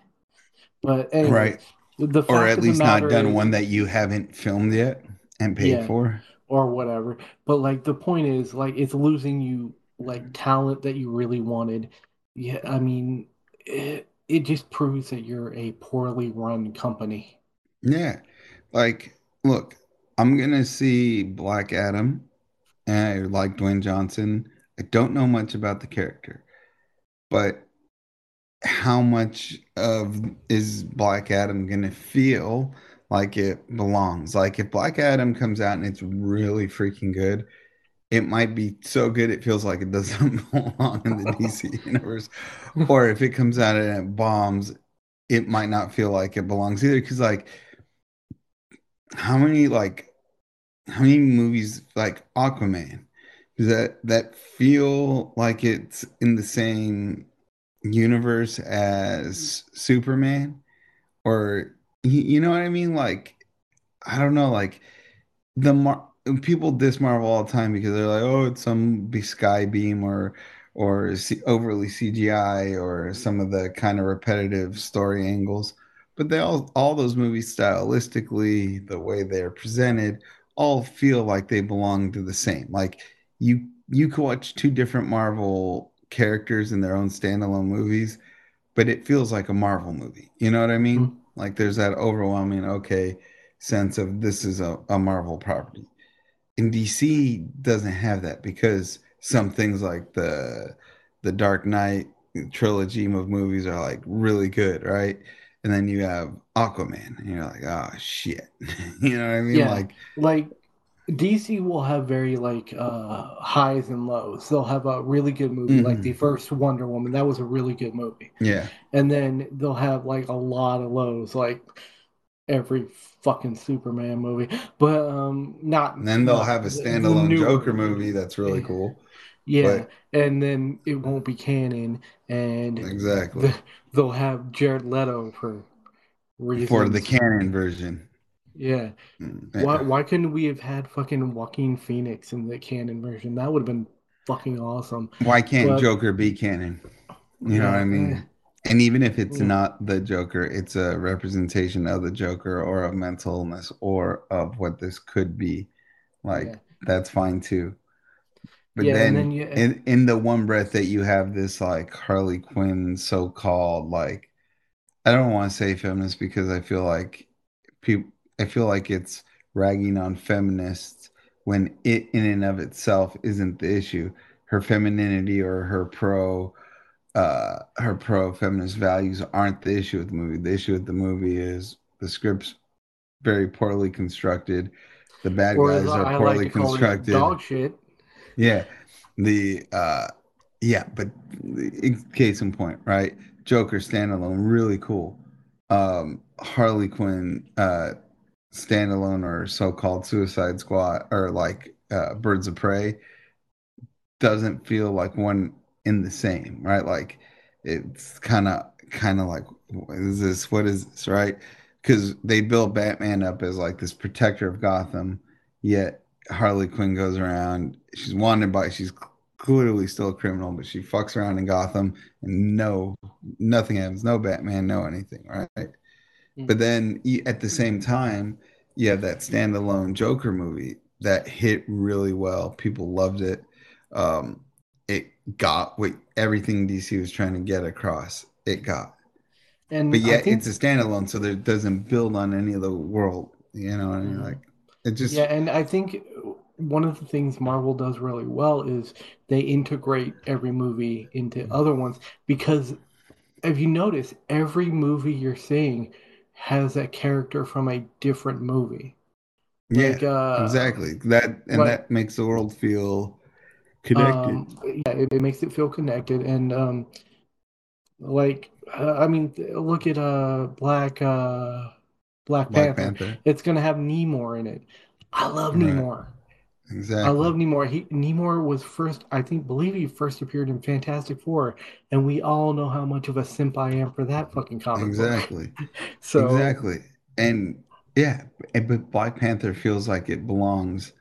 Speaker 1: But anyway,
Speaker 2: Right.
Speaker 1: the
Speaker 2: Or at least not done
Speaker 1: is-
Speaker 2: one that you haven't filmed yet and paid
Speaker 1: Yeah.
Speaker 2: for.
Speaker 1: or whatever. But like the point is, like it's losing you like talent that you really wanted. Yeah, I mean, it it just proves that you're a poorly run company.
Speaker 2: Yeah. Like, look, I'm to see Black Adam. And I like Dwayne Johnson. I don't know much about the character, but how much of is Black Adam to feel like it belongs? Like, if Black Adam comes out and it's really freaking good, it might be so good it feels like it doesn't belong in the DC universe. Or if it comes out and it bombs, it might not feel like it belongs either. Because, like, how many like how many movies like Aquaman that that feel like it's in the same universe as Superman or you, know what I mean? Like I don't know like the Mar- people diss Marvel all the time because they're like oh it's some sky beam or or C- overly CGI or some of the kind of repetitive story angles. But they all all those movies stylistically the way they're presented all feel like they belong to the same. Like you you could watch two different marvel characters in their own standalone movies but it feels like a marvel movie. You know what i mean?
Speaker 1: Mhm.
Speaker 2: Like there's that overwhelming okay sense of this is a, a marvel property and dc doesn't have that because some things like the the dark knight trilogy of movies are like really good right and then you have Aquaman, and you're like, oh shit, you know what I mean?
Speaker 1: Yeah.
Speaker 2: Like,
Speaker 1: Like DC will have very like uh highs and lows. They'll have a really good movie, like
Speaker 2: Mhm.
Speaker 1: the first Wonder Woman. That was a really good movie.
Speaker 2: yeah,
Speaker 1: And then they'll have like a lot of lows, like every fucking Superman movie. But um not
Speaker 2: and then they'll
Speaker 1: not
Speaker 2: have a standalone
Speaker 1: newer
Speaker 2: Joker movie that's really cool.
Speaker 1: Yeah, and then it won't be canon, and
Speaker 2: Exactly.
Speaker 1: the, they'll have Jared Leto for reasons.
Speaker 2: For the canon version.
Speaker 1: Yeah.
Speaker 2: Mm,
Speaker 1: Why why couldn't we have had fucking Joaquin Phoenix in the canon version? That would have been fucking awesome.
Speaker 2: Why can't
Speaker 1: But-
Speaker 2: Joker be canon? You know what I mean?
Speaker 1: eh,
Speaker 2: And even if it's
Speaker 1: Yeah.
Speaker 2: not the Joker, it's a representation of the Joker or of mental illness or of what this could be. Like
Speaker 1: Yeah.
Speaker 2: that's fine too. But
Speaker 1: Yeah,
Speaker 2: then,
Speaker 1: then you-
Speaker 2: in in the one breath that you have this like Harley Quinn so-called like I don't want to say feminist because I feel like people I feel like it's ragging on feminists when it in and of itself isn't the issue. Her femininity or her pro uh her pro feminist values aren't the issue with the movie. The issue with the movie is the script's very poorly constructed. The bad
Speaker 1: Or
Speaker 2: guys are
Speaker 1: I
Speaker 2: poorly
Speaker 1: like to call it,
Speaker 2: constructed.
Speaker 1: dog shit.
Speaker 2: Yeah. The uh yeah, but in case in point, right? Joker standalone, really cool. Um Harley Quinn uh standalone or so-called Suicide Squad or like uh Birds of Prey doesn't feel like one in the same, right? Like it's kind of kind of like is this what is this, right? Cuz they build Batman up as like this protector of Gotham, yet Harley Quinn goes around. She's wanted by. She's clearly still a criminal, but she fucks around in Gotham, and no, nothing happens. No Batman, no anything, right? But then at the same time, you have that standalone Joker movie that hit really well. People loved it. Um, it got what everything DC was trying to get across. It got,
Speaker 1: And
Speaker 2: but yet
Speaker 1: think,
Speaker 2: it's a standalone, so there doesn't build on any of the world. You know mean?
Speaker 1: Mhm.
Speaker 2: Like it just
Speaker 1: yeah, and I think one of the things Marvel does really well is they integrate every movie into
Speaker 2: Mm-hmm.
Speaker 1: other ones because if you notice, every movie you're seeing has a character from a different movie.
Speaker 2: Yeah,
Speaker 1: uh,
Speaker 2: exactly. That and
Speaker 1: right.
Speaker 2: that makes the world feel connected.
Speaker 1: Um, yeah, it, it makes it feel connected, and um, like uh, I mean, look at uh Black uh Black
Speaker 2: Black
Speaker 1: Panther.
Speaker 2: Panther.
Speaker 1: It's gonna have Namor in it. I love
Speaker 2: Right.
Speaker 1: Namor.
Speaker 2: Exactly.
Speaker 1: I love Namor. He Namor was first, I think, believe he first appeared in Fantastic Four, and we all know how much of a simp I am for that fucking comic book.
Speaker 2: Exactly.
Speaker 1: So
Speaker 2: Exactly. And yeah, but Black Panther feels like it belongs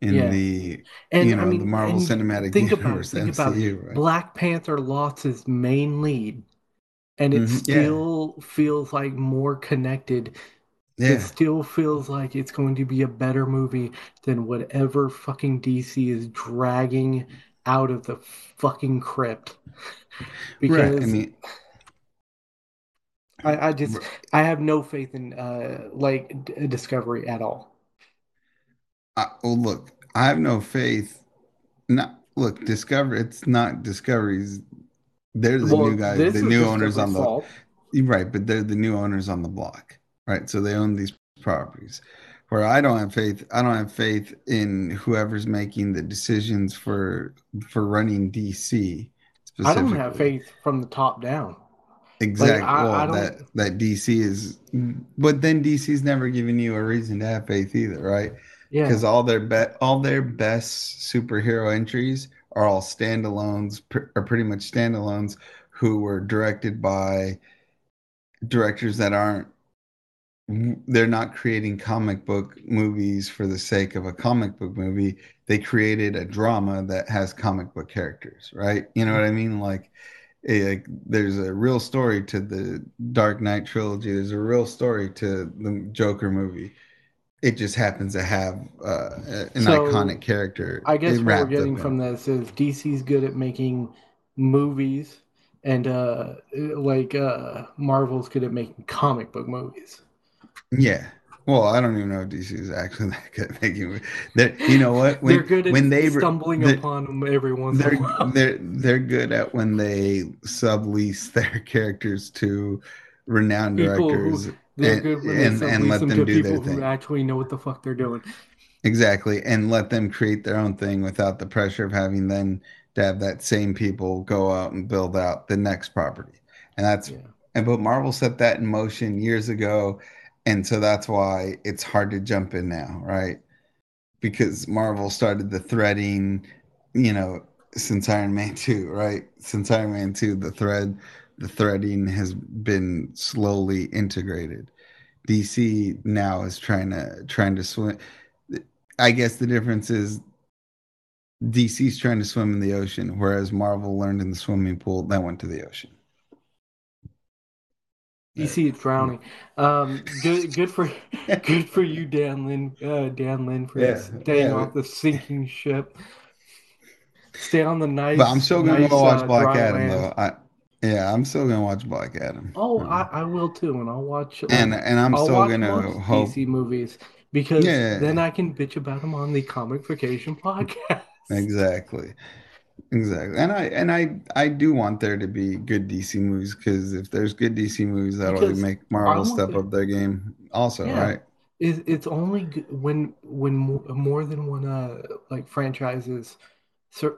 Speaker 2: in
Speaker 1: Yeah.
Speaker 2: the
Speaker 1: and
Speaker 2: you know
Speaker 1: I mean,
Speaker 2: the Marvel Cinematic
Speaker 1: think
Speaker 2: Universe,
Speaker 1: think about it.
Speaker 2: MCU, right?
Speaker 1: Black Panther lost his main lead, and it
Speaker 2: Mhm, yeah.
Speaker 1: still feels like more connected. It still feels like it's going to be a better movie than whatever fucking DC is dragging out of the fucking crypt. Because
Speaker 2: right. I mean,
Speaker 1: I, I just I have no faith in uh like D- Discovery at all.
Speaker 2: I, well, look, I have no faith. Not look, Discovery. It's not Discovery's. They're the
Speaker 1: Well,
Speaker 2: new guys, the new owners on the
Speaker 1: fault.
Speaker 2: right, but they're the new owners on the block, right? So they own these properties. Where I don't have faith, I don't have faith in whoever's making the decisions for for running DC.
Speaker 1: I don't have faith from the top down.
Speaker 2: Exactly.
Speaker 1: I-
Speaker 2: well,
Speaker 1: I
Speaker 2: that that DC is, but then DC's never given you a reason to have faith either, right?
Speaker 1: Yeah.
Speaker 2: Because all their be- all their best superhero entries are all standalones, pr- are pretty much standalones who were directed by directors that aren't. They're not creating comic book movies for the sake of a comic book movie. They created a drama that has comic book characters, right? You know what I mean? Like, eh, like there's a real story to the Dark Knight trilogy. There's a real story to the Joker movie. It just happens to have uh, an
Speaker 1: So,
Speaker 2: iconic character.
Speaker 1: I guess what we're getting from
Speaker 2: it.
Speaker 1: this is DC's good at making movies and uh like uh Marvel's good at making comic book movies.
Speaker 2: Yeah. Well, I don't even know if DC is actually that good at making. They're, you know what? When,
Speaker 1: they're good at
Speaker 2: when they
Speaker 1: stumbling
Speaker 2: they're-
Speaker 1: upon them every once in
Speaker 2: they're
Speaker 1: a while.
Speaker 2: they're they're good at when they sublease their characters to renowned
Speaker 1: People who-
Speaker 2: directors.
Speaker 1: They're
Speaker 2: and-
Speaker 1: good when they
Speaker 2: and- and let
Speaker 1: them
Speaker 2: them
Speaker 1: to
Speaker 2: do their
Speaker 1: people who
Speaker 2: thing.
Speaker 1: actually know what the fuck they're doing.
Speaker 2: Exactly, and let them create their own thing without the pressure of having then to have that same people go out and build out the next property. And that's
Speaker 1: Yeah.
Speaker 2: and but Marvel set that in motion years ago, and so that's why it's hard to jump in now, right? Because Marvel started the threading, you know, since Iron Man 2, right? Since Iron Man 2, the thread the threading has been slowly integrated. DC now is trying to trying to swim I guess the difference is DC's trying to swim in the ocean, whereas Marvel learned in the swimming pool, then went to the ocean.
Speaker 1: DC is drowning. Um, good, good for, good for you, Dan Lin. Uh, Dan Lin for
Speaker 2: Yeah,
Speaker 1: staying
Speaker 2: yeah.
Speaker 1: off the sinking ship. Stay on the nice.
Speaker 2: But I'm still gonna
Speaker 1: nice,
Speaker 2: go watch
Speaker 1: uh,
Speaker 2: Black Adam
Speaker 1: land.
Speaker 2: though. I yeah, I'm still gonna watch Black Adam.
Speaker 1: Oh,
Speaker 2: Um,
Speaker 1: I, I will too, and I'll watch. like,
Speaker 2: and and I'm
Speaker 1: I'll
Speaker 2: still gonna hope.
Speaker 1: DC movies because
Speaker 2: Yeah.
Speaker 1: then I can bitch about them on the Comicfication podcast.
Speaker 2: Exactly. Exactly. And I and I I do want there to be good DC movies because if there's good DC movies, that'll
Speaker 1: Because
Speaker 2: make Marvel step up their game also,
Speaker 1: Yeah.
Speaker 2: right?
Speaker 1: It, it's only when when more, than one uh like franchises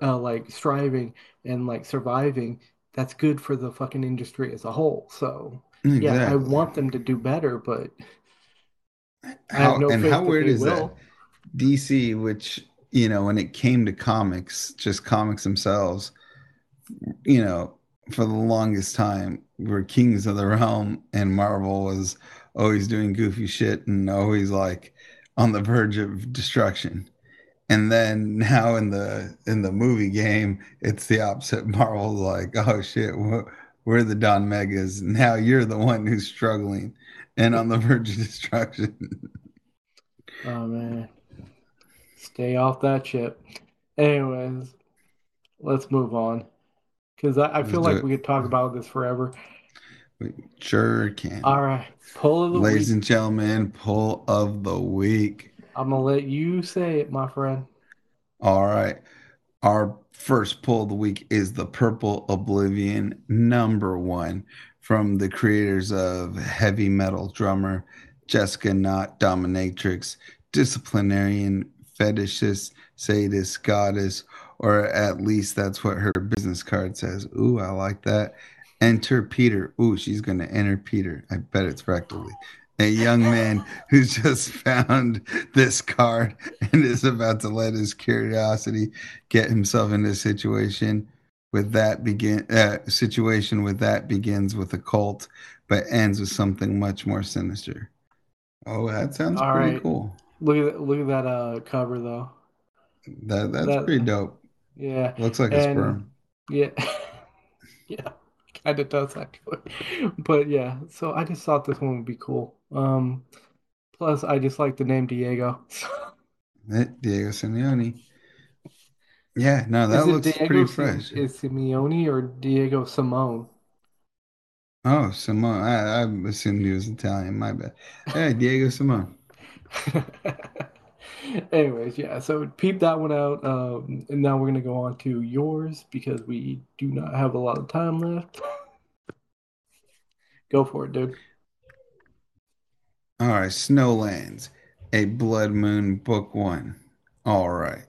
Speaker 1: uh, like striving and like surviving that's good for the fucking industry as a whole so yeah I want them to do better but
Speaker 2: How
Speaker 1: no
Speaker 2: and how weird is that? DC, which you know, when it came to comics, just comics themselves, you know, for the longest time were kings of the realm, and Marvel was always doing goofy shit and always like on the verge of destruction. And then now in the in the movie game, it's the opposite. Marvel's like, oh shit, we're, we're the Don Megas. Now you're the one who's struggling and on the verge of destruction.
Speaker 1: oh man stay off that ship anyways let's move on because I, I
Speaker 2: Let's
Speaker 1: feel like we could talk about this forever
Speaker 2: We sure can.
Speaker 1: all right pull of the
Speaker 2: Ladies
Speaker 1: week
Speaker 2: and gentlemen, pull of the week.
Speaker 1: I'm gonna let you say it my friend
Speaker 2: All right. Our first pull of the week is the Purple Oblivion number one from the creators of heavy metal drummer Jessica Not Dominatrix, disciplinarian, fetishist, sadist, goddess, or at least that's what her business card says. Ooh, I like that. Enter Peter. Ooh, she's going to enter Peter. I bet it's rectally a young man who's just found this card and is about to let his curiosity get himself into a situation with that begin uh, situation with that begins with a cult but ends with something much more sinister oh that sounds
Speaker 1: All
Speaker 2: pretty
Speaker 1: right.
Speaker 2: cool
Speaker 1: Look at that, look at that uh, cover though.
Speaker 2: that that's
Speaker 1: That-
Speaker 2: pretty dope
Speaker 1: Yeah,
Speaker 2: looks like a sperm
Speaker 1: yeah, yeah. Kind of does actually, but yeah. So I just thought this one would be cool. Um, plus I just like the name Diego.
Speaker 2: Eh, diego simeone yeah no that looks
Speaker 1: Diego
Speaker 2: pretty fresh
Speaker 1: Is Simeone or Diego Simone?
Speaker 2: oh simone I, I assumed he was italian my bad hey diego simone
Speaker 1: Anyways, yeah, so peep that one out. Um, and now we're gonna go on to yours because we do not have a lot of time left. Go for it, dude.
Speaker 2: All right, Snowlands, a Blood Moon book one. All right.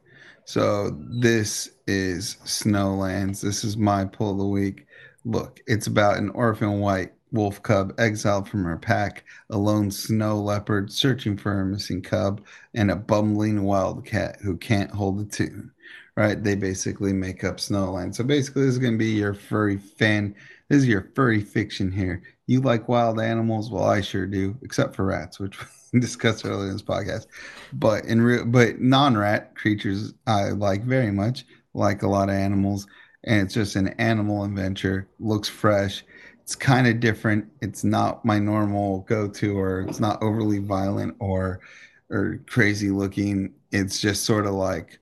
Speaker 2: So this is Snowlands. This is my pull of the week. Look, it's about an orphan white wolf cub exiled from her pack, a lone snow leopard searching for her missing cub, and a bumbling wildcat who can't hold a tune. Right? They basically make up Snowlands. So basically, this is going to be your furry fan. This is your furry fiction here. You like wild animals? Well, I sure do, except for rats, which we discussed earlier in this podcast. But in real, but non-rat creatures, I like very much. Like a lot of animals, and it's just an animal adventure. Looks fresh. It's kind of different. It's not my normal go-to, or it's not overly violent or or crazy looking. It's just sort of like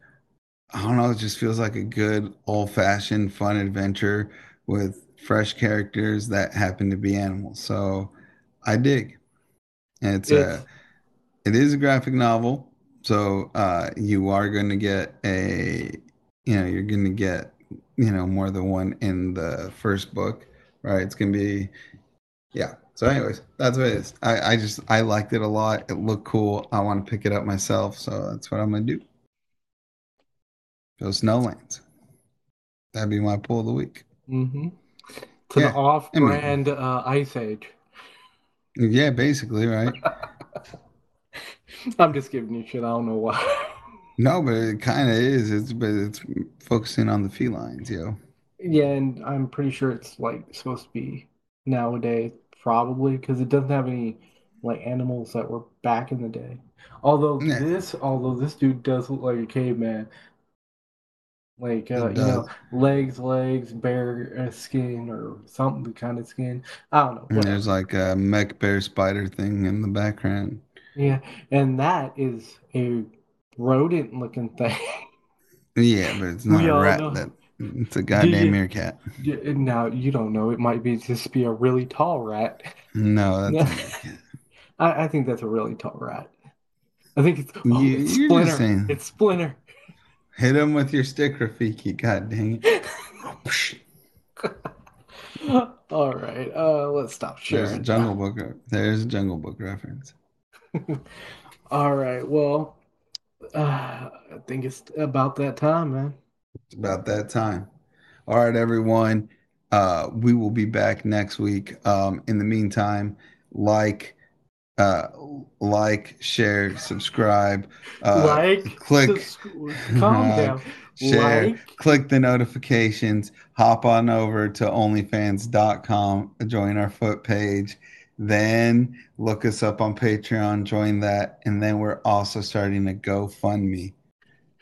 Speaker 2: I don't know. It just feels like a good old-fashioned fun adventure with fresh characters that happen to be animals. So I dig. And it's
Speaker 1: It's-
Speaker 2: a it is a graphic novel. So uh you are going to get a you know, you're going to get you know more than one in the first book, right? It's to be yeah. So anyways, that's what it is. I I just I liked it a lot. It looked cool. I want to pick it up myself, so that's what I'm to do. Go Snowlands. That'd be my pull of the week.
Speaker 1: Mm-hmm. To
Speaker 2: Yeah,
Speaker 1: the off-brand uh, Ice Age.
Speaker 2: Yeah, basically, right?
Speaker 1: I'm just giving you shit. I don't know why.
Speaker 2: No, but it kind of is. It's but it's focusing on the felines, yo.
Speaker 1: Yeah, and I'm pretty sure it's like supposed to be nowadays, probably, because it doesn't have any like animals that were back in the day. Although this, although this dude does look like a caveman. Like uh, you know, legs, legs, bare uh, skin or something kind of skin. I don't know.
Speaker 2: And
Speaker 1: whatever.
Speaker 2: there's like a mech bear spider thing in the background.
Speaker 1: Yeah, and that is a rodent looking thing.
Speaker 2: Yeah, but it's not
Speaker 1: We
Speaker 2: a rat. That it's a goddamn
Speaker 1: you-
Speaker 2: meerkat.
Speaker 1: Now you don't know. It might be just be a really tall rat.
Speaker 2: No.
Speaker 1: I, I think that's a really tall rat. I think it's, oh,
Speaker 2: You-
Speaker 1: it's Splinter. It's Splinter.
Speaker 2: Hit him with your stick, Rafiki. God dang it.
Speaker 1: All right. Uh, let's stop
Speaker 2: There's a. Jungle Book. There's a Jungle Book reference.
Speaker 1: All right. Well, uh, I think it's about that time, man.
Speaker 2: It's about that time. All right, everyone. Uh, we will be back next week. Um, in the meantime, like, uh, like, share, subscribe, uh,
Speaker 1: like,
Speaker 2: click,
Speaker 1: calm
Speaker 2: uh,
Speaker 1: down.
Speaker 2: share,
Speaker 1: Like,
Speaker 2: click the notifications, hop on over to onlyfans.com, join our foot page, then look us up on Patreon, join that, and then we're also starting a GoFundMe.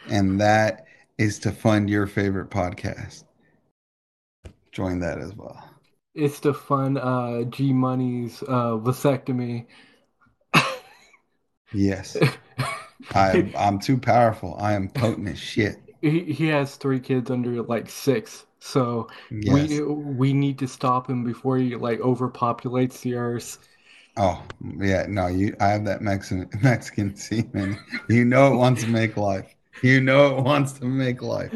Speaker 2: And that is to fund your favorite podcast. Join that as well.
Speaker 1: it's the fun uh, G Money's uh, vasectomy.
Speaker 2: Yes. I I'm too powerful. I am potent as shit.
Speaker 1: He, he has three kids under like six, so
Speaker 2: Yes.
Speaker 1: we we need to stop him before he like overpopulates the earth.
Speaker 2: Oh, yeah, no, you I have that Mexican Mexican semen. You know it wants to make life. You know it wants to make life.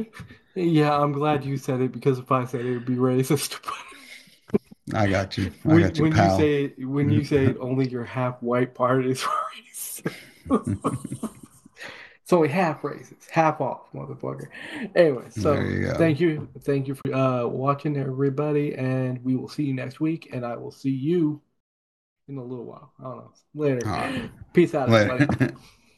Speaker 1: Yeah, I'm glad you said it because if I said it, it would be racist.
Speaker 2: I got you. I
Speaker 1: when,
Speaker 2: got you,
Speaker 1: when
Speaker 2: pal.
Speaker 1: you say when you say only your half white part is racist. it's only half racist, half off, motherfucker. Anyway, so
Speaker 2: you
Speaker 1: thank you, thank you for uh, watching, everybody, and we will see you next week, and I will see you in a little while. I don't know. Later.
Speaker 2: Right.
Speaker 1: Peace out. everybody.
Speaker 2: Later.